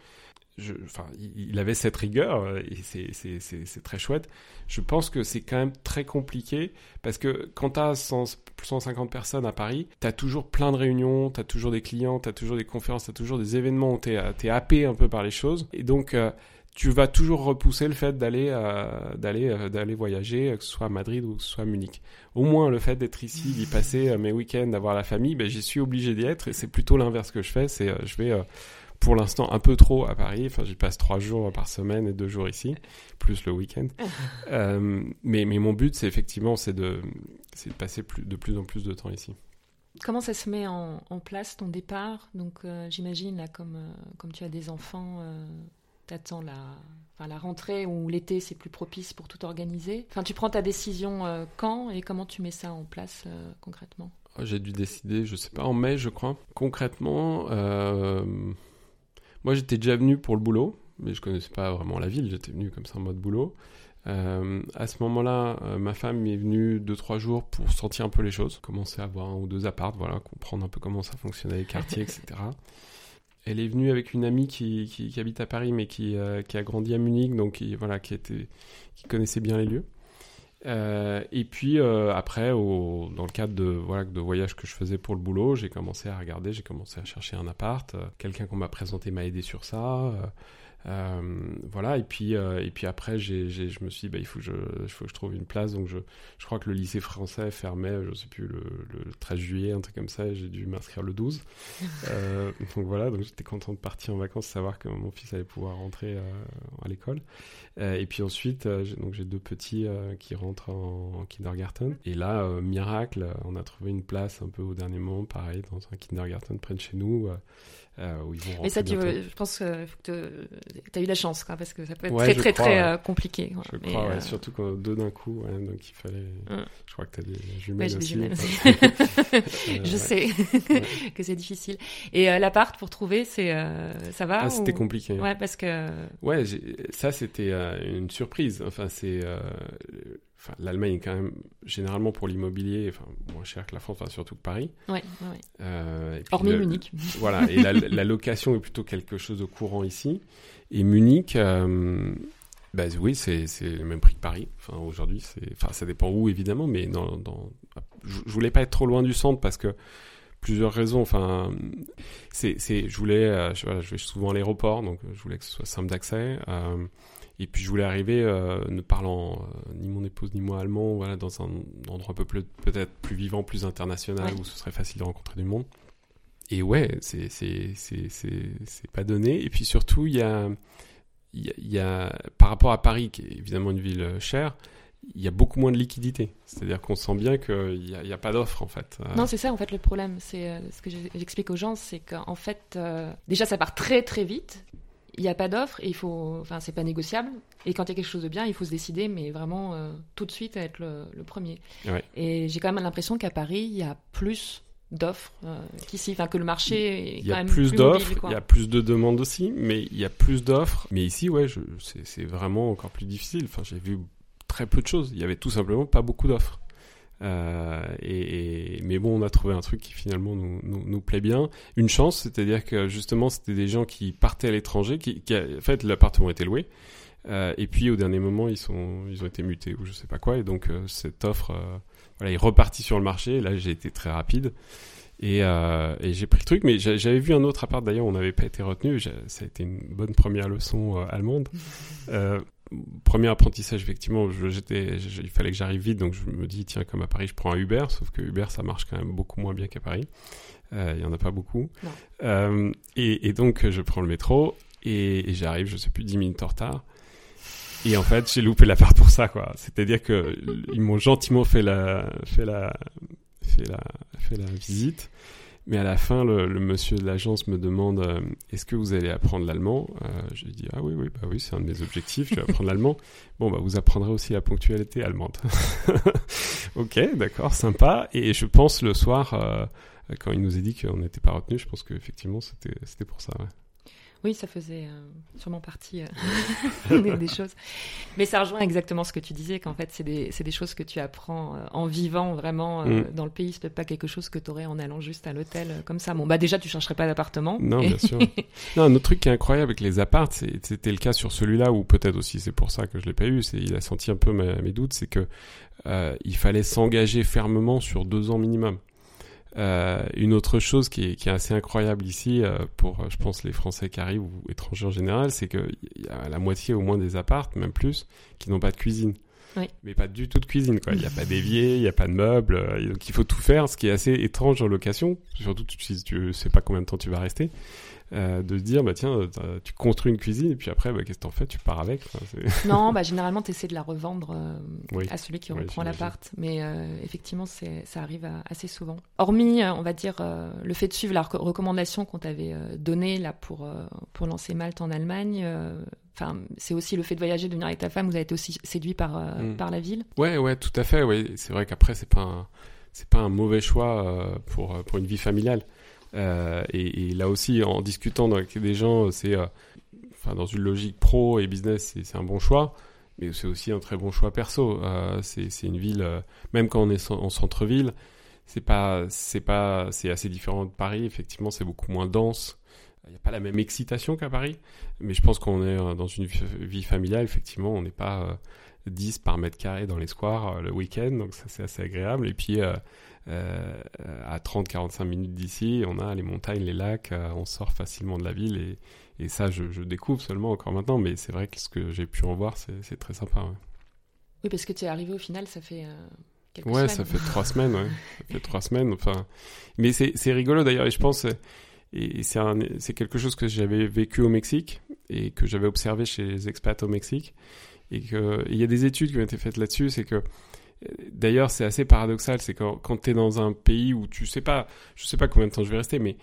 enfin, il avait cette rigueur euh, et c'est très chouette. Je pense que c'est quand même très compliqué parce que quand tu as 150 personnes à Paris, tu as toujours plein de réunions, tu as toujours des clients, tu as toujours des conférences, tu as toujours des événements où tu es, happé un peu par les choses. Et donc, euh, tu vas toujours repousser le fait d'aller euh, d'aller d'aller voyager, que ce soit à Madrid ou que ce soit à Munich. Au moins, le fait d'être ici, d'y passer mes week-ends, d'avoir la famille, ben, j'y suis obligé d'y être et c'est plutôt l'inverse que je fais. C'est je vais pour l'instant un peu trop à Paris. Enfin, j'y passe trois jours par semaine et deux jours ici, plus le week-end. euh, mais, mais mon but, c'est effectivement, c'est de, passer plus, de plus en plus de temps ici. Comment ça se met en, en place ton départ? Donc, euh, j'imagine là, comme euh, comme tu as des enfants, euh, t'attends la, enfin, la rentrée ou l'été, c'est plus propice pour tout organiser. Enfin, tu prends ta décision euh, quand et comment tu mets ça en place euh, concrètement? Oh, J'ai dû décider, je sais pas, en mai, je crois. Concrètement, euh, moi j'étais déjà venu pour le boulot, mais je connaissais pas vraiment la ville. J'étais venu comme ça en mode boulot. Euh, à ce moment-là, euh, ma femme est venue deux trois jours pour sentir un peu les choses, commencer à voir un ou deux apparts, voilà, comprendre un peu comment ça fonctionnait les quartiers, etc. Elle est venue avec une amie qui, habite à Paris, mais qui, euh, qui a grandi à Munich, donc qui, voilà, qui, connaissait bien les lieux. Euh, et puis euh, après, dans le cadre de, de voyages que je faisais pour le boulot, j'ai commencé à regarder, j'ai commencé à chercher un appart. Quelqu'un qu'on m'a présenté m'a aidé sur ça. Euh, voilà, et puis, euh, et puis après, j'ai, j'ai- je me suis dit, bah, il faut que, je, il faut que je trouve une place. Donc, je, je crois que le lycée français fermait, je sais plus, le, le 13 juillet, un truc comme ça, et j'ai dû m'inscrire le 12. Euh, donc voilà, donc j'étais content de partir en vacances, savoir que mon fils allait pouvoir rentrer à l'école. Et puis ensuite, j'ai- donc j'ai deux petits qui rentrent en, en kindergarten. Et là, miracle, on a trouvé une place un peu au dernier moment, pareil, dans un kindergarten près de chez nous, euh, où ils vont Mais ça, tu, veux- je pense que tu as eu la chance, quoi, parce que ça peut être Ouais, très, très, crois, très ouais. euh, compliqué. quoi. Je Mais, crois, ouais, euh, surtout quand deux d'un coup, donc il fallait. Hum. Je crois que tu as des jumelles j'ai des aussi. jumelles aussi. euh, je ouais. sais que c'est difficile. Et euh, l'appart pour trouver, c'est euh, ça va Ah, c'était compliqué. Ouais, parce que Ouais, ça c'était euh, une surprise. Enfin, c'est, euh, enfin, l'Allemagne est quand même généralement pour l'immobilier, enfin moins cher que la France, enfin, surtout que Paris. ouais, ouais. Euh, et puis hormis le- Munich. Voilà, et la, la location est plutôt quelque chose de courant ici. Et Munich, euh, bah, oui, c'est le même prix que Paris. Enfin, aujourd'hui, enfin, ça dépend où évidemment, mais dans, dans, je, je voulais pas être trop loin du centre parce que plusieurs raisons. Enfin, c'est, c'est, je voulais, euh, je, voilà, je vais souvent à l'aéroport, donc euh, je voulais que ce soit simple d'accès. Euh, et puis je voulais arriver, euh, ne parlant euh, ni mon épouse ni moi allemand, voilà, dans un endroit un peu plus, peut-être plus vivant, plus international, Ouais. où ce serait facile de rencontrer du monde. Et ouais, c'est c'est pas donné. Et puis surtout, il y a il y a, il y a par rapport à Paris, qui est évidemment une ville euh, chère, il y a beaucoup moins de liquidité. C'est-à-dire qu'on sent bien qu'il y a, il y a pas d'offre en fait. Non, c'est ça en fait le problème. C'est ce que j'explique aux gens, c'est qu'en fait, euh, déjà ça part très très vite. Il n'y a pas d'offre il faut, enfin c'est pas négociable. Et quand il y a quelque chose de bien, il faut se décider, mais vraiment euh, tout de suite à être le, le premier. Ouais. Et j'ai quand même l'impression qu'à Paris, il y a plus d'offres euh, qu'ici, enfin que le marché est il y quand a même plus plus d'offres, il y a plus de demandes aussi, mais il y a plus d'offres. Mais ici, ouais, c'est vraiment encore plus difficile. Enfin, j'ai vu très peu de choses. Il y avait tout simplement pas beaucoup d'offres. Euh, et, et- mais bon, on a trouvé un truc qui finalement nous, nous, nous plaît bien. Une chance, c'est-à-dire que justement, c'était des gens qui partaient à l'étranger, qui, qui en fait, l'appartement était loué. Euh, et puis au dernier moment, ils sont, ils ont été mutés ou je sais pas quoi. Et donc euh, cette offre, euh, voilà, est repartie sur le marché. Là, j'ai été très rapide. Et, euh, et j'ai pris le truc, mais j'a- j'avais vu un autre appart d'ailleurs, on n'avait pas été retenu. Ça a été une bonne première leçon euh, allemande. Euh, premier apprentissage, effectivement, j'étais, il fallait que j'arrive vite, donc je me dis, tiens, comme à Paris, je prends un Uber, sauf que Uber, ça marche quand même beaucoup moins bien qu'à Paris. Euh, Il y en a pas beaucoup. Euh, et, et donc, je prends le métro et, et j'arrive, je sais plus, 10 minutes en retard. Et en fait, j'ai loupé l'appart pour ça, quoi. C'est-à-dire que ils m'ont gentiment fait la, fait la, fait la, fait la visite. Mais à la fin, le, monsieur de l'agence me demande euh, Est-ce que vous allez apprendre l'allemand? Euh, Je lui dis Ah oui, oui, bah oui, c'est un de mes objectifs, je vais apprendre l'allemand. Bon, bah vous apprendrez aussi la ponctualité allemande. ok, d'accord, sympa. Et je pense le soir, euh, quand il nous a dit qu'on n'était pas retenu, je pense qu'effectivement, c'était pour ça. Oui, ça faisait euh, sûrement partie euh, des, des choses. Mais ça rejoint exactement ce que tu disais, qu'en fait, c'est des, choses que tu apprends euh, en vivant vraiment Mm. dans le pays. C'est peut-être pas quelque chose que tu aurais en allant juste à l'hôtel comme ça. Bon, bah déjà, tu chercherais pas d'appartement. Non, Et- bien sûr. non, un autre truc qui est incroyable avec les apparts, c'était le cas sur celui-là, ou peut-être aussi c'est pour ça que je l'ai pas eu, il a senti un peu ma- mes doutes, c'est que euh, il fallait s'engager fermement sur deux ans minimum. Euh, une autre chose qui est, qui est assez incroyable ici, euh, pour, euh, je pense, les Français qui arrivent ou étrangers en général, c'est qu'il y a la moitié au moins des appartes, même plus, qui n'ont pas de cuisine. Oui. Mais pas du tout de cuisine, quoi. Il n'y a pas d'évier, il n'y a pas de meubles, euh, donc il faut tout faire, ce qui est assez étrange en location, surtout si tu sais pas combien de temps tu vas rester. Euh, de se dire, bah tiens, euh, tu construis une cuisine et puis après, bah, qu'est-ce que t'en fais? Tu pars avec Non, bah, généralement, tu essaies de la revendre à celui qui reprend l'appart. Mais effectivement, ça arrive assez souvent. Hormis, on va dire, le fait de suivre la recommandation qu'on t'avait donnée là, pour, pour lancer Malte en Allemagne, Enfin, c'est aussi le fait de voyager, de venir avec ta femme. Vous avez été aussi séduit par, mm. par la ville. Ouais, ouais, tout à fait. Ouais. C'est vrai qu'après, c'est pas c'est pas un mauvais choix pour, pour une vie familiale. Euh, et, là aussi, en discutant avec des gens, c'est euh, dans une logique pro et business, c'est un bon choix, mais c'est aussi un très bon choix perso. Euh, c'est une ville, même quand on est en centre-ville, c'est pas, c'est pas, c'est assez différent de Paris. Effectivement, c'est beaucoup moins dense. Il n'y a pas la même excitation qu'à Paris, mais je pense qu'on est dans une vie familiale. Effectivement, on n'est pas 10 par mètre carré dans les squares le week-end, donc ça c'est assez agréable. Et puis euh, à 30-45 minutes d'ici, on a les montagnes, les lacs, euh, on sort facilement de la ville et, et ça, je, découvre seulement encore maintenant, mais c'est vrai que ce que j'ai pu en voir, c'est très sympa. Oui, parce que tu es arrivé au final, ça fait euh, quelques ouais, semaines. ça fait trois semaines, ouais. ça fait trois semaines, enfin. Mais c'est rigolo d'ailleurs, et je pense, et c'est quelque chose que j'avais vécu au Mexique et que j'avais observé chez les expats au Mexique, et qu'il y a des études qui ont été faites là-dessus, c'est que D'ailleurs, c'est assez paradoxal, c'est quand, quand tu es dans un pays où tu sais pas, je sais pas combien de temps je vais rester, mais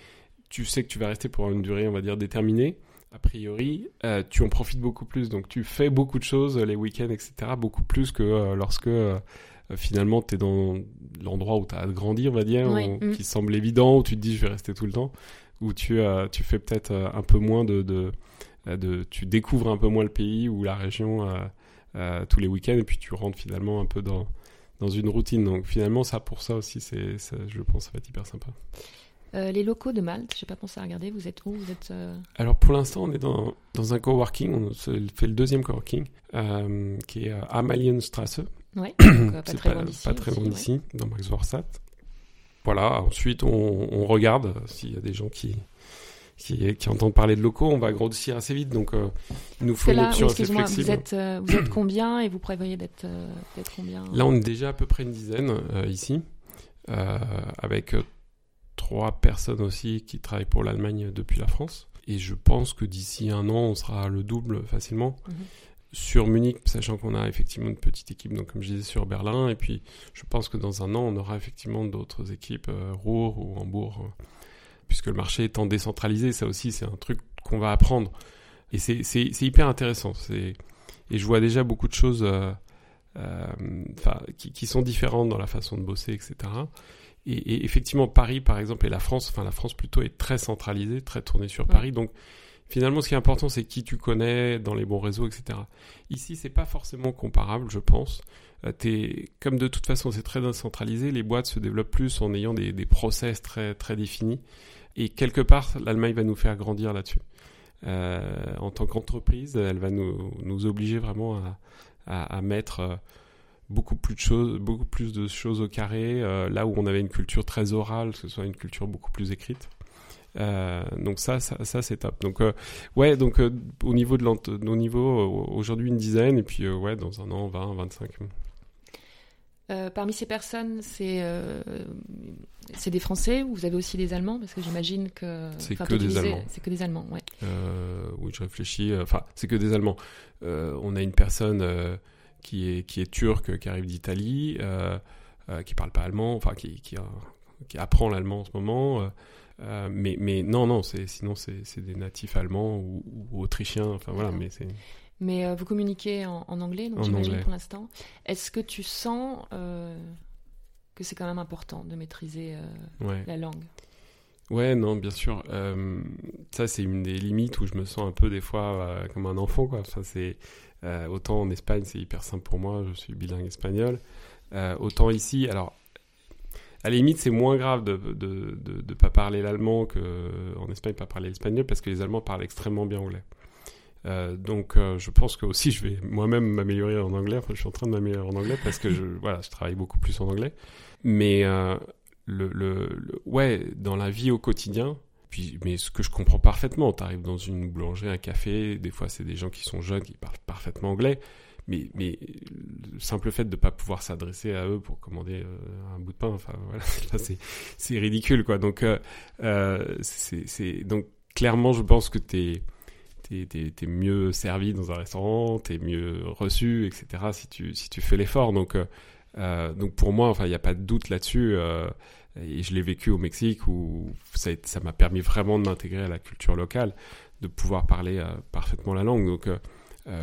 tu sais que tu vas rester pour une durée, on va dire, déterminée, a priori, euh, tu en profites beaucoup plus. Donc tu fais beaucoup de choses les week-ends, etc., beaucoup plus que euh, lorsque euh, finalement tu es dans l'endroit où tu as grandi, on va dire, mm. qui semble évident, où tu te dis je vais rester tout le temps, où tu, tu fais peut-être un peu moins de, de, de, Tu découvres un peu moins le pays ou la région tous les week-ends, et puis tu rentres finalement un peu dans dans une routine. Donc finalement, ça pour ça aussi, c'est, je pense, ça va être hyper sympa. Euh, les locaux de Malte, j'ai pas pensé à regarder. Vous êtes où? Vous êtes euh, Alors pour l'instant, on est dans, dans un coworking. On fait le deuxième coworking euh, qui est à Amalienstrasse. Ouais, pas, très loin d'ici. Pas très loin d'ici, dans Max Voilà. Ensuite, on, on regarde s'il y a des gens qui qui, qui, entendent parler de locaux, on va grossir assez vite. Donc, euh, il nous faut une option assez flexible. Vous êtes, euh, vous êtes combien et vous prévoyez d'être euh, combien Là, on est déjà à peu près une dizaine ici, avec trois personnes aussi qui travaillent pour l'Allemagne depuis la France. Et je pense que d'ici un an, on sera le double facilement. Mhm. Sur Munich, sachant qu'on a effectivement une petite équipe, donc comme je disais, sur Berlin. Et puis, je pense que dans un an, on aura effectivement d'autres équipes, Rouen ou Hambourg puisque le marché étant décentralisé, ça aussi c'est un truc qu'on va apprendre. Et c'est hyper intéressant. Et je vois déjà beaucoup de choses euh, euh, qui, qui, sont différentes dans la façon de bosser, etc. Et, effectivement, Paris, par exemple, et la France, enfin la France plutôt, est très centralisée, très tournée sur Paris. Donc finalement, ce qui est important, c'est qui tu connais dans les bons réseaux, etc. Ici, c'est pas forcément comparable, je pense. Euh, comme de toute façon, c'est très décentralisé, les boîtes se développent plus en ayant des, des process très, très définis. Et quelque part, l'Allemagne va nous faire grandir là-dessus. Euh, en tant qu'entreprise, elle va nous, nous obliger vraiment à, à, mettre euh, beaucoup plus de choses, beaucoup plus de choses au carré, là où on avait une culture très orale, que ce soit une culture beaucoup plus écrite. Donc ça, ça, ça c'est top. Donc ouais, donc au niveau de nos niveaux, aujourd'hui une dizaine, et puis ouais, dans un an, 20, 25. Euh, parmi ces personnes, c'est euh, c'est des Français ou vous avez aussi des Allemands? Parce que j'imagine que. C'est que des Allemands. C'est que des Allemands, ouais. Euh, oui, je réfléchis. Enfin, c'est que des Allemands. on a une personne qui, est, qui est turque, qui arrive d'Italie, qui parle pas allemand, enfin, qui, qui, qui apprend l'allemand en ce moment. mais, mais non, non, sinon c'est des natifs allemands ou, ou autrichiens. Enfin voilà, mais c'est. Mais euh, vous communiquez en, anglais, donc j'imagine pour l'instant. Est-ce que tu sens euh, que c'est quand même important de maîtriser euh, la langue? Ouais, non, bien sûr. ça, c'est une des limites où je me sens un peu des fois comme un enfant, quoi. Enfin, c'est autant en Espagne, c'est hyper simple pour moi. Je suis bilingue espagnol. autant ici, alors à la limite, c'est moins grave de ne de, de, de, pas parler l'allemand qu'en Espagne, pas parler l'espagnol, parce que les Allemands parlent extrêmement bien anglais. Euh, donc euh, je pense que aussi je vais moi-même m'améliorer en anglais. Enfin, je suis en train de m'améliorer en anglais parce que je voilà, je travaille beaucoup plus en anglais. Mais euh, le, le, ouais, dans la vie au quotidien, puis mais ce que je comprends parfaitement, tu arrives dans une boulangerie, un café, des fois c'est des gens qui sont jeunes qui parlent parfaitement anglais. Mais, mais le simple fait de ne pas pouvoir s'adresser à eux pour commander un bout de pain, enfin voilà, c'est ridicule quoi. Donc c'est donc clairement, je pense que tu es, mieux servi dans un restaurant, tu es mieux reçu, etc. si tu, si tu fais l'effort. Donc, euh, donc pour moi, enfin, il n'y a pas de doute là-dessus. et je l'ai vécu au Mexique où ça m'a permis vraiment de m'intégrer à la culture locale, de pouvoir parler parfaitement la langue. Donc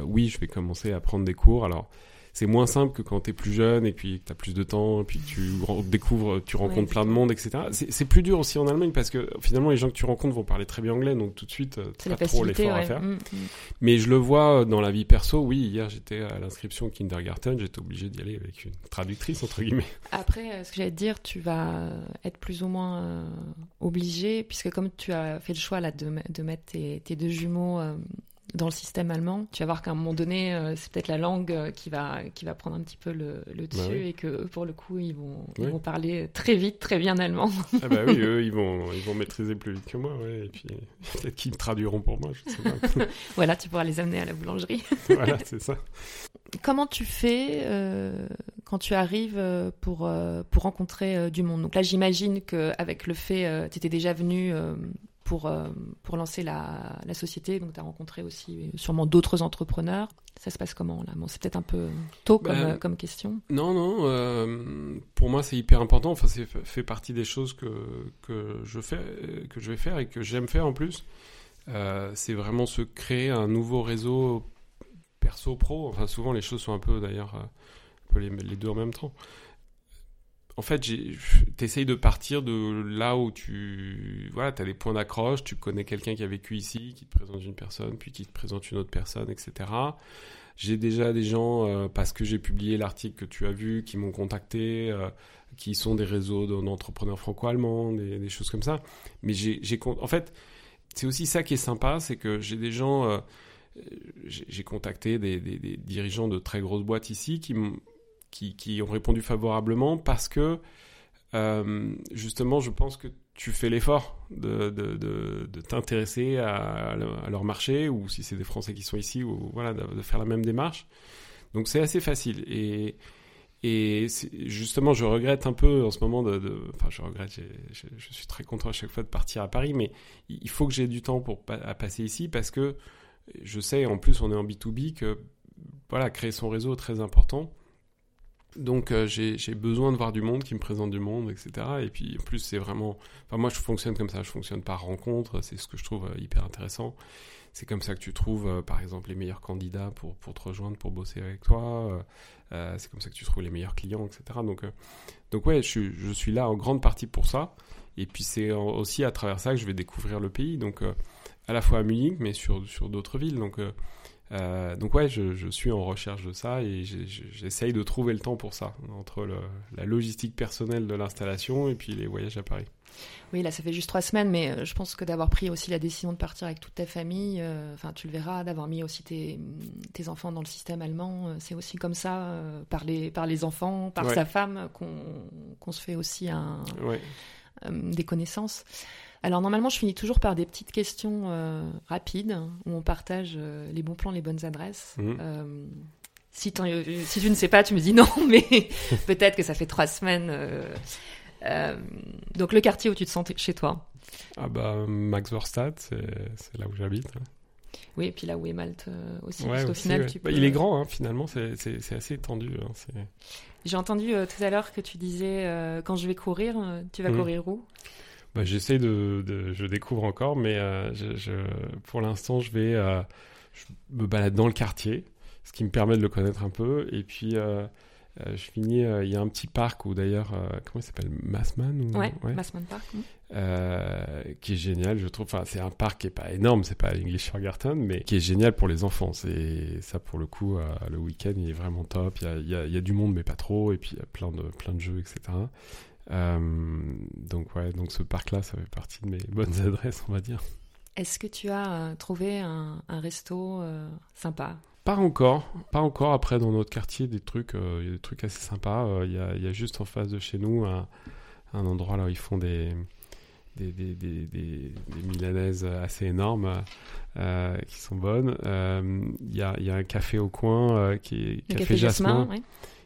oui, je vais commencer à prendre des cours. Alors c'est moins simple que quand tu es plus jeune et puis tu as plus de temps, et puis tu découvres, tu rencontres plein de monde, etc. C'est plus dur aussi en Allemagne parce que finalement les gens que tu rencontres vont parler très bien anglais, donc tout de suite, euh, tu pas trop l'effort à faire. Mm, mm. Mais je le vois dans la vie perso, oui, hier j'étais à l'inscription kindergarten, j'étais obligé d'y aller avec une traductrice, entre guillemets. Après, euh, ce que j'allais te dire, tu vas être plus ou moins euh, obligé, puisque comme tu as fait le choix là, de, de mettre tes, tes deux jumeaux dans le système allemand, tu vas voir qu'à un moment donné, euh, c'est peut-être la langue euh, qui va, qui va prendre un petit peu le, le bah dessus et que pour le coup, ils vont, ils vont parler très vite, très bien allemand. ah bah oui, eux, ils vont, ils vont maîtriser plus vite que moi, ouais. Et puis peut-être qu'ils traduiront pour moi, je sais pas. voilà, tu pourras les amener à la boulangerie. voilà, c'est ça. Comment tu fais euh, quand tu arrives pour, pour rencontrer du monde? Donc là, j'imagine qu'avec le fait, tu étais déjà venu pour, euh, pour lancer la, la société. Donc, tu as rencontré aussi sûrement d'autres entrepreneurs. Ça se passe comment là? Bon, C'est peut-être un peu tôt comme, ben, euh, comme question. Non, non. Euh, pour moi, c'est hyper important. Enfin, c'est fait partie des choses que, que, je fais, que je vais faire et que j'aime faire en plus. c'est vraiment se créer un nouveau réseau perso-pro. Enfin, souvent, les choses sont un peu d'ailleurs les deux en même temps en fait, t'essayes de partir de là où tu, voilà, as des points d'accroche, tu connais quelqu'un qui a vécu ici, qui te présente une personne, puis qui te présente une autre personne, etc. J'ai déjà des gens, euh, parce que j'ai publié l'article que tu as vu, qui m'ont contacté, euh, qui sont des réseaux d'entrepreneurs franco-allemands, des, choses comme ça. Mais j'ai, en fait, c'est aussi ça qui est sympa, c'est que j'ai des gens, euh, j'ai contacté des, des, dirigeants de très grosses boîtes ici qui m'ont qui, ont répondu favorablement parce que euh, justement, je pense que tu fais l'effort de, de, t'intéresser à, leur marché, ou si c'est des Français qui sont ici, ou voilà, de, faire la même démarche. Donc c'est assez facile. Et, et justement, je regrette un peu en ce moment de. enfin, je regrette, je suis très content à chaque fois de partir à Paris, mais il faut que j'ai du temps pour à passer ici parce que je sais, en plus, on est en B2B, que voilà, créer son réseau est très important. Donc euh, j'ai besoin de voir du monde qui me présente du monde, etc. Et puis en plus c'est vraiment... Enfin moi je fonctionne comme ça, je fonctionne par rencontre, c'est ce que je trouve euh, hyper intéressant. C'est comme ça que tu trouves euh, par exemple les meilleurs candidats pour, pour te rejoindre, pour bosser avec toi. c'est comme ça que tu trouves les meilleurs clients, etc. Donc, donc ouais, je, je, suis là en grande partie pour ça. Et puis c'est aussi à travers ça que je vais découvrir le pays. Donc à la fois à Munich, mais sur, sur d'autres villes. Donc euh, donc ouais, je, suis en recherche de ça et j'essaye de trouver le temps pour ça, entre la logistique personnelle de l'installation et puis les voyages à Paris. Oui, là ça fait juste trois semaines, mais euh, je pense que d'avoir pris aussi la décision de partir avec toute ta famille, euh, enfin tu le verras, d'avoir mis aussi tes, enfants dans le système allemand, c'est aussi comme ça, par, les, par les enfants, par sa femme, qu'on se fait aussi un, des connaisses. Alors normalement, je finis toujours par des petites questions euh, rapides où on partage euh, les bons plans, les bonnes adresses. Mhm. Euh, si, si, tu ne sais pas, tu me dis non, mais peut-être que ça fait trois semaines. donc le quartier où tu te sens chez toi Ah bah Max Verstadt, c'est là où j'habite. Oui, et puis là où est Malte aussi, parce qu'au final, tu bah, il est grand, hein, finalement, c'est assez étendu. Hein, J'ai entendu tout à l'heure que tu disais quand je vais courir, tu vas mhm. courir où? Bah, J'essaie de, Je découvre encore, mais euh, je, pour l'instant, je vais. Euh, je me balade dans le quartier, ce qui me permet de le connaître un peu. Et puis. Euh, je finis, il y a un petit parc où d'ailleurs, comment il s'appelle? Massman ou... ouais, Massman Park. qui est génial, je trouve. Enfin, c'est un parc qui est pas énorme, c'est pas l'English Garden, mais qui est génial pour les enfants. C'est ça pour le coup, le week-end, il est vraiment top. Il y a, il y, a, il y a du monde, mais pas trop. Et puis il y a plein de plein de jeux, etc. Euh, donc ouais, donc ce parc-là, ça fait partie de mes bonnes adresses, on va dire. Est-ce que tu as euh, trouvé un, resto euh, sympa? Pas encore, pas encore. Après, dans notre quartier, des trucs, il y a des trucs assez sympas. Il y, a, y, a, juste en face de chez nous un, un endroit là où ils font des des, des, des, des, milanaises assez énormes qui sont bonnes. Il y, a, y, a, un café au coin qui est Café, Jasmin,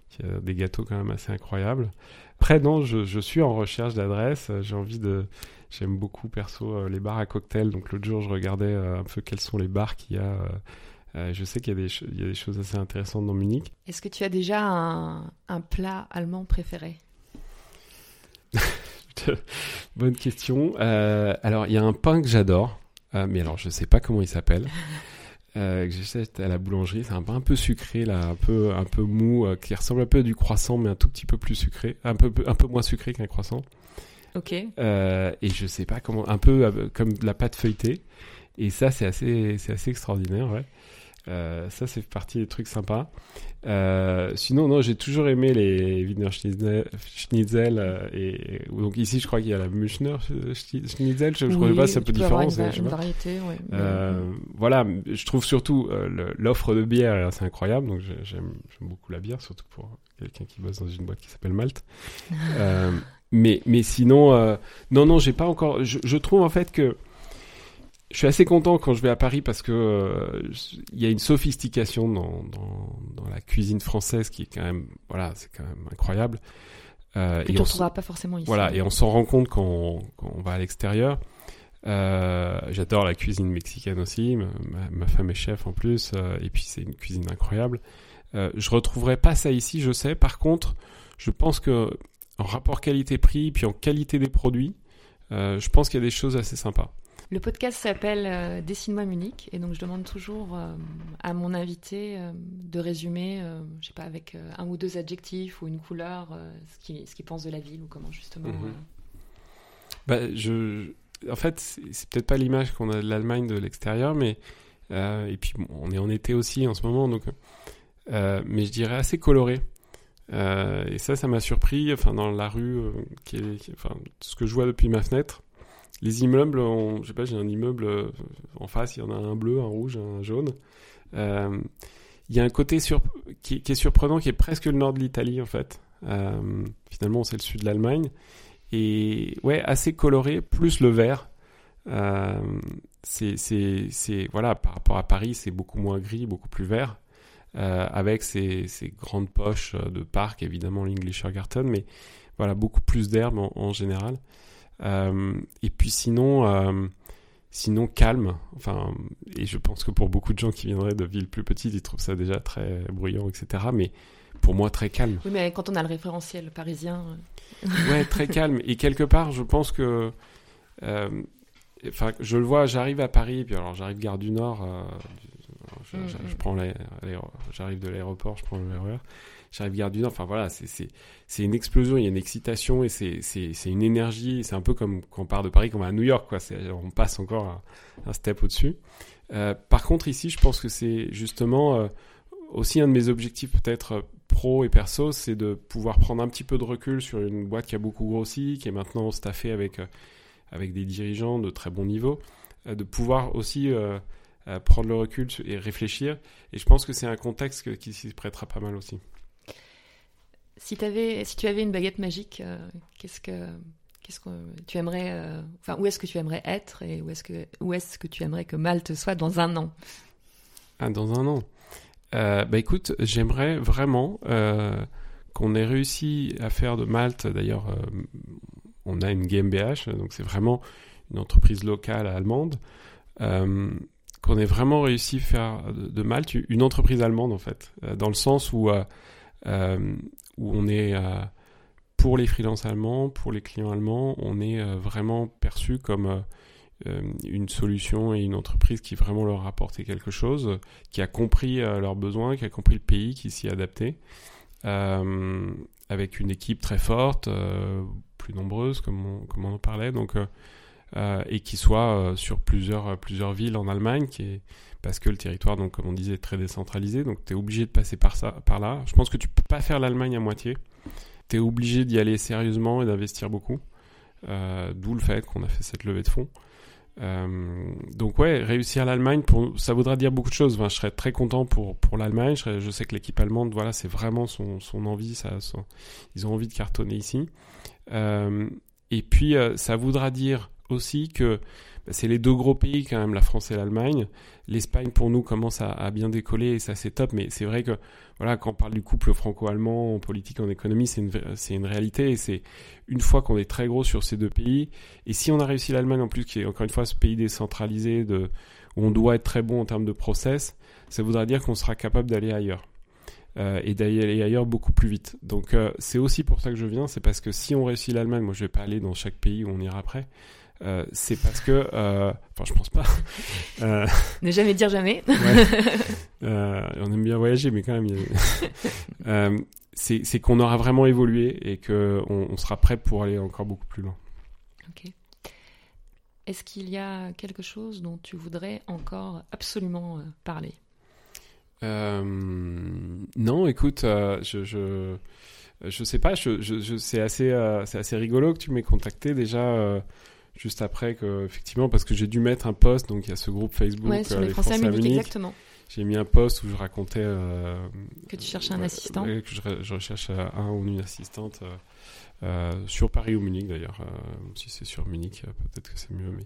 qui a des gâteaux quand même assez incroyables. Après, non, je, je suis en recherche d'adresses. J'ai envie de. J'aime beaucoup perso les bars à cocktails. Donc l'autre jour, je regardais un peu quels sont les bars qu'il y a. Euh, je sais qu'il y, y, a des choses assez intéressantes dans Munich. Est-ce que tu as déjà un, un plat allemand préféré? Bonne question. Euh, alors, il y a un pain que j'adore, euh, mais alors je ne sais pas comment il s'appelle. Euh, que j'achète à la boulangerie, c'est un pain un peu sucré là, un peu un peu mou, qui ressemble un peu à du croissant, mais un tout petit peu plus sucré, un peu un peu moins sucré qu'un croissant. Ok. et je sais pas comment, un peu comme de la pâte feuilletée. Et ça, c'est assez c'est assez extraordinaire, ouais. Euh, ça, c'est partie des trucs sympas. Euh, sinon, non, j'ai toujours aimé les Wiener Schnitzel. Euh, et, donc ici, je crois qu'il y a la Münchner Schnitzel. Je ne connais pas, c'est un peu différent. Une, variété, Voilà, je trouve surtout l'offre de bière c'est incroyable. Donc j'aime beaucoup la bière, surtout pour quelqu'un qui bosse dans une boîte qui s'appelle Malte. mais, mais sinon, non, non, j'ai pas encore. Je, je trouve en fait que je suis assez content quand je vais à Paris parce que euh, il y a une sophistication dans, dans, dans, la cuisine française qui est quand même voilà c'est quand même incroyable. Euh, et, on ne trouvera pas forcément ici. Voilà et on s'en rend compte quand, quand on va à l'extérieur. Euh, J'adore la cuisine mexicaine aussi. Ma, ma, femme est chef en plus euh, et puis c'est une cuisine incroyable. Euh, je retrouverai pas ça ici, je sais. Par contre, je pense que en rapport qualité-prix puis en qualité des produits, je pense qu'il y a des choses assez sympas. Le podcast s'appelle euh, Dessine-moi Munich et donc je demande toujours euh, à mon invité euh, de résumer, je sais pas, avec un ou deux adjectifs ou une couleur, ce qu'il ce pense de la ville ou comment justement. Mhm. Bah, je, en fait, c'est peut-être pas l'image qu'on a de l'Allemagne de l'extérieur, mais et puis on est en été aussi en ce moment, donc mais je dirais assez coloré. et ça, ça m'a surpris. Enfin, dans la rue, qui est, enfin, ce que je vois depuis ma fenêtre, les immeubles, je sais pas, j'ai un immeuble euh, en face, il y en a un bleu, un rouge, un jaune. Euh, il y a un côté sur, qui, est surprenant, qui est presque le nord de l'Italie en fait. Euh, finalement, c'est le sud de l'Allemagne. Et ouais, assez coloré, plus le vert. c'est, voilà, par rapport à Paris, c'est beaucoup moins gris, beaucoup plus vert. avec ces, grandes poches de parc, évidemment l'Englischer Garten, mais voilà, beaucoup plus d'herbe en général. Euh, et puis sinon, euh, sinon calme. Enfin, et je pense que pour beaucoup de gens qui viendraient de villes plus petites, ils trouvent ça déjà très bruyant, etc. Mais pour moi, très calme. Oui, mais quand on a le référentiel parisien. Euh. ouais, très calme. Et quelque part, je pense que. Enfin, je le vois, j'arrive à Paris, puis alors j'arrive gare du Nord, je, mm, mm. prends j'arrive de l'aéroport, je prends le RER gare du Nord. Enfin voilà, c'est une explosion, il y a une excitation et c'est une énergie. C'est un peu comme quand on part de Paris, quand on va à New York, quoi. On passe encore un, step au-dessus. Euh, par contre, ici, je pense que c'est justement euh, aussi un de mes objectifs, peut-être euh, pro et perso, c'est de pouvoir prendre un petit peu de recul sur une boîte qui a beaucoup grossi, qui est maintenant staffée avec, avec des dirigeants de très bon niveau, de pouvoir aussi prendre le recul et réfléchir. Et je pense que c'est un contexte qui s'y prêtera pas mal aussi. Si, tu avais une baguette magique, euh, qu'est-ce que tu aimerais, euh, enfin où est-ce que tu aimerais être et où est-ce que où est-ce que tu aimerais que Malte soit dans un an? Ah, dans un an. Euh, bah écoute, j'aimerais vraiment qu'on ait réussi à faire de Malte. D'ailleurs, on a une GmbH, donc c'est vraiment une entreprise locale allemande. qu'on ait vraiment réussi à faire de, Malte une entreprise allemande en fait, dans le sens où où on est euh, pour les freelances allemands, pour les clients allemands, on est euh, vraiment perçu comme euh, une solution et une entreprise qui vraiment leur a apporté quelque chose, qui a compris leurs besoins, qui a compris le pays, qui s'y est adapté, avec une équipe très forte, plus nombreuse, comme on, en parlait, donc, et qui soit sur plusieurs, plusieurs villes en Allemagne, qui parce que le territoire, donc, comme on disait, est très décentralisé, donc tu es obligé de passer par, ça, par là. Je pense que tu peux pas faire l'Allemagne à moitié. Tu es obligé d'y aller sérieusement et d'investir beaucoup. Euh, d'où le fait qu'on a fait cette levée de fonds. Euh, donc ouais, réussir l'Allemagne, ça voudra dire beaucoup de choses. je serais très content pour, pour l'Allemagne. Je, sais que l'équipe allemande, voilà, c'est vraiment son, son envie. Ils ont envie de cartonner ici. Euh, et puis, ça voudra dire aussi que c'est les deux gros pays quand même, la France et l'Allemagne. L'Espagne pour nous commence à, bien décoller et ça c'est top, mais c'est vrai que voilà quand on parle du couple franco-allemand en politique, en économie, c'est une, c'est une réalité et c'est une fois qu'on est très gros sur ces deux pays et si on a réussi l'Allemagne en plus qui est encore une fois ce pays décentralisé de où on doit être très bon en termes de process, ça voudra dire qu'on sera capable d'aller ailleurs. Euh, et d'aller ailleurs beaucoup plus vite. Donc euh, c'est aussi pour ça que je viens, c'est parce que si on réussit l'Allemagne, moi je vais pas aller dans chaque pays où on ira après, euh, c'est parce que, euh, enfin, je pense pas. Euh, ne jamais dire jamais. on aime bien voyager, mais quand même, c'est qu'on aura vraiment évolué et qu'on on sera prêt pour aller encore beaucoup plus loin. Ok. Est-ce qu'il y a quelque chose dont tu voudrais encore absolument parler? Non, écoute, je, je je sais pas, je, je, c'est assez, c'est assez rigolo que tu m'aies contacté déjà juste après que effectivement parce que j'ai dû mettre un post donc il y a ce groupe Facebook ouais, sur euh, les, Français, à Munich, exactement. J'ai mis un post où je racontais euh, que tu cherchais un assistant, que je, je, recherche un ou une assistante euh, sur Paris ou Munich d'ailleurs. si c'est sur Munich, peut-être que c'est mieux. Mais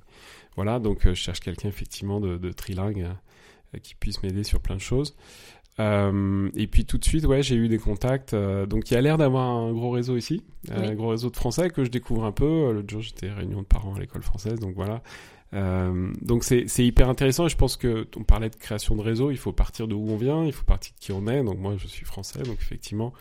voilà, donc je cherche quelqu'un effectivement de, de trilingue qui puisse m'aider sur plein de choses. Euh, et puis tout de suite, ouais, j'ai eu des contacts. Euh, donc il y a l'air d'avoir un gros réseau ici, un gros réseau de Français que je découvre un peu. L'autre jour, j'étais réunion de parents à l'école française, donc voilà. Euh, donc c'est hyper intéressant et je pense que on parlait de création de réseau, il faut partir de où on vient, il faut partir de qui on est. Donc moi, je suis français, donc effectivement,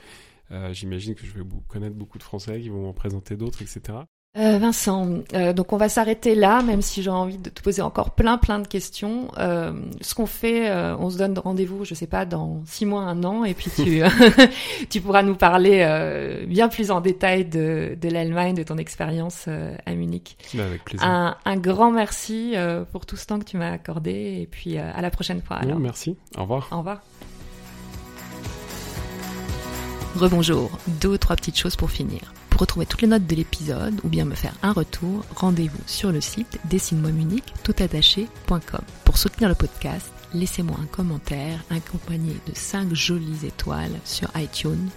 j'imagine que je vais connaître beaucoup de Français qui vont m'en présenter d'autres, etc. Euh, Vincent, euh, donc on va s'arrêter là, même si j'ai envie de te poser encore plein plein de questions. Euh, ce qu'on fait, euh, on se donne rendez-vous, je sais pas, dans six mois, un an, et puis tu tu pourras nous parler euh, bien plus en détail de, de l'Allemagne, de ton expérience à Munich. Bah, avec plaisir. Un, un grand merci pour tout ce temps que tu m'as accordé, et puis à la prochaine fois. Alors. merci. Au revoir. Au revoir. Rebonjour. Deux ou trois petites choses pour finir. Pour retrouver toutes les notes de l'épisode ou bien me faire un retour, rendez-vous sur le site dessine-moi Munich toutattaché.com. Pour soutenir le podcast, laissez-moi un commentaire accompagné de 5 jolies étoiles sur iTunes.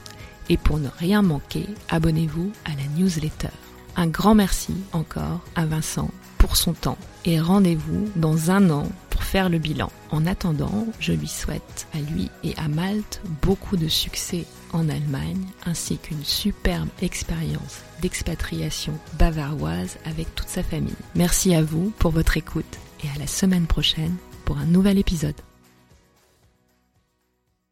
Et pour ne rien manquer, abonnez-vous à la newsletter. Un grand merci encore à Vincent pour son temps et rendez-vous dans un an pour faire le bilan. En attendant, je lui souhaite à lui et à Malte beaucoup de succès en Allemagne ainsi qu'une superbe expérience d'expatriation bavaroise avec toute sa famille. Merci à vous pour votre écoute et à la semaine prochaine pour un nouvel épisode.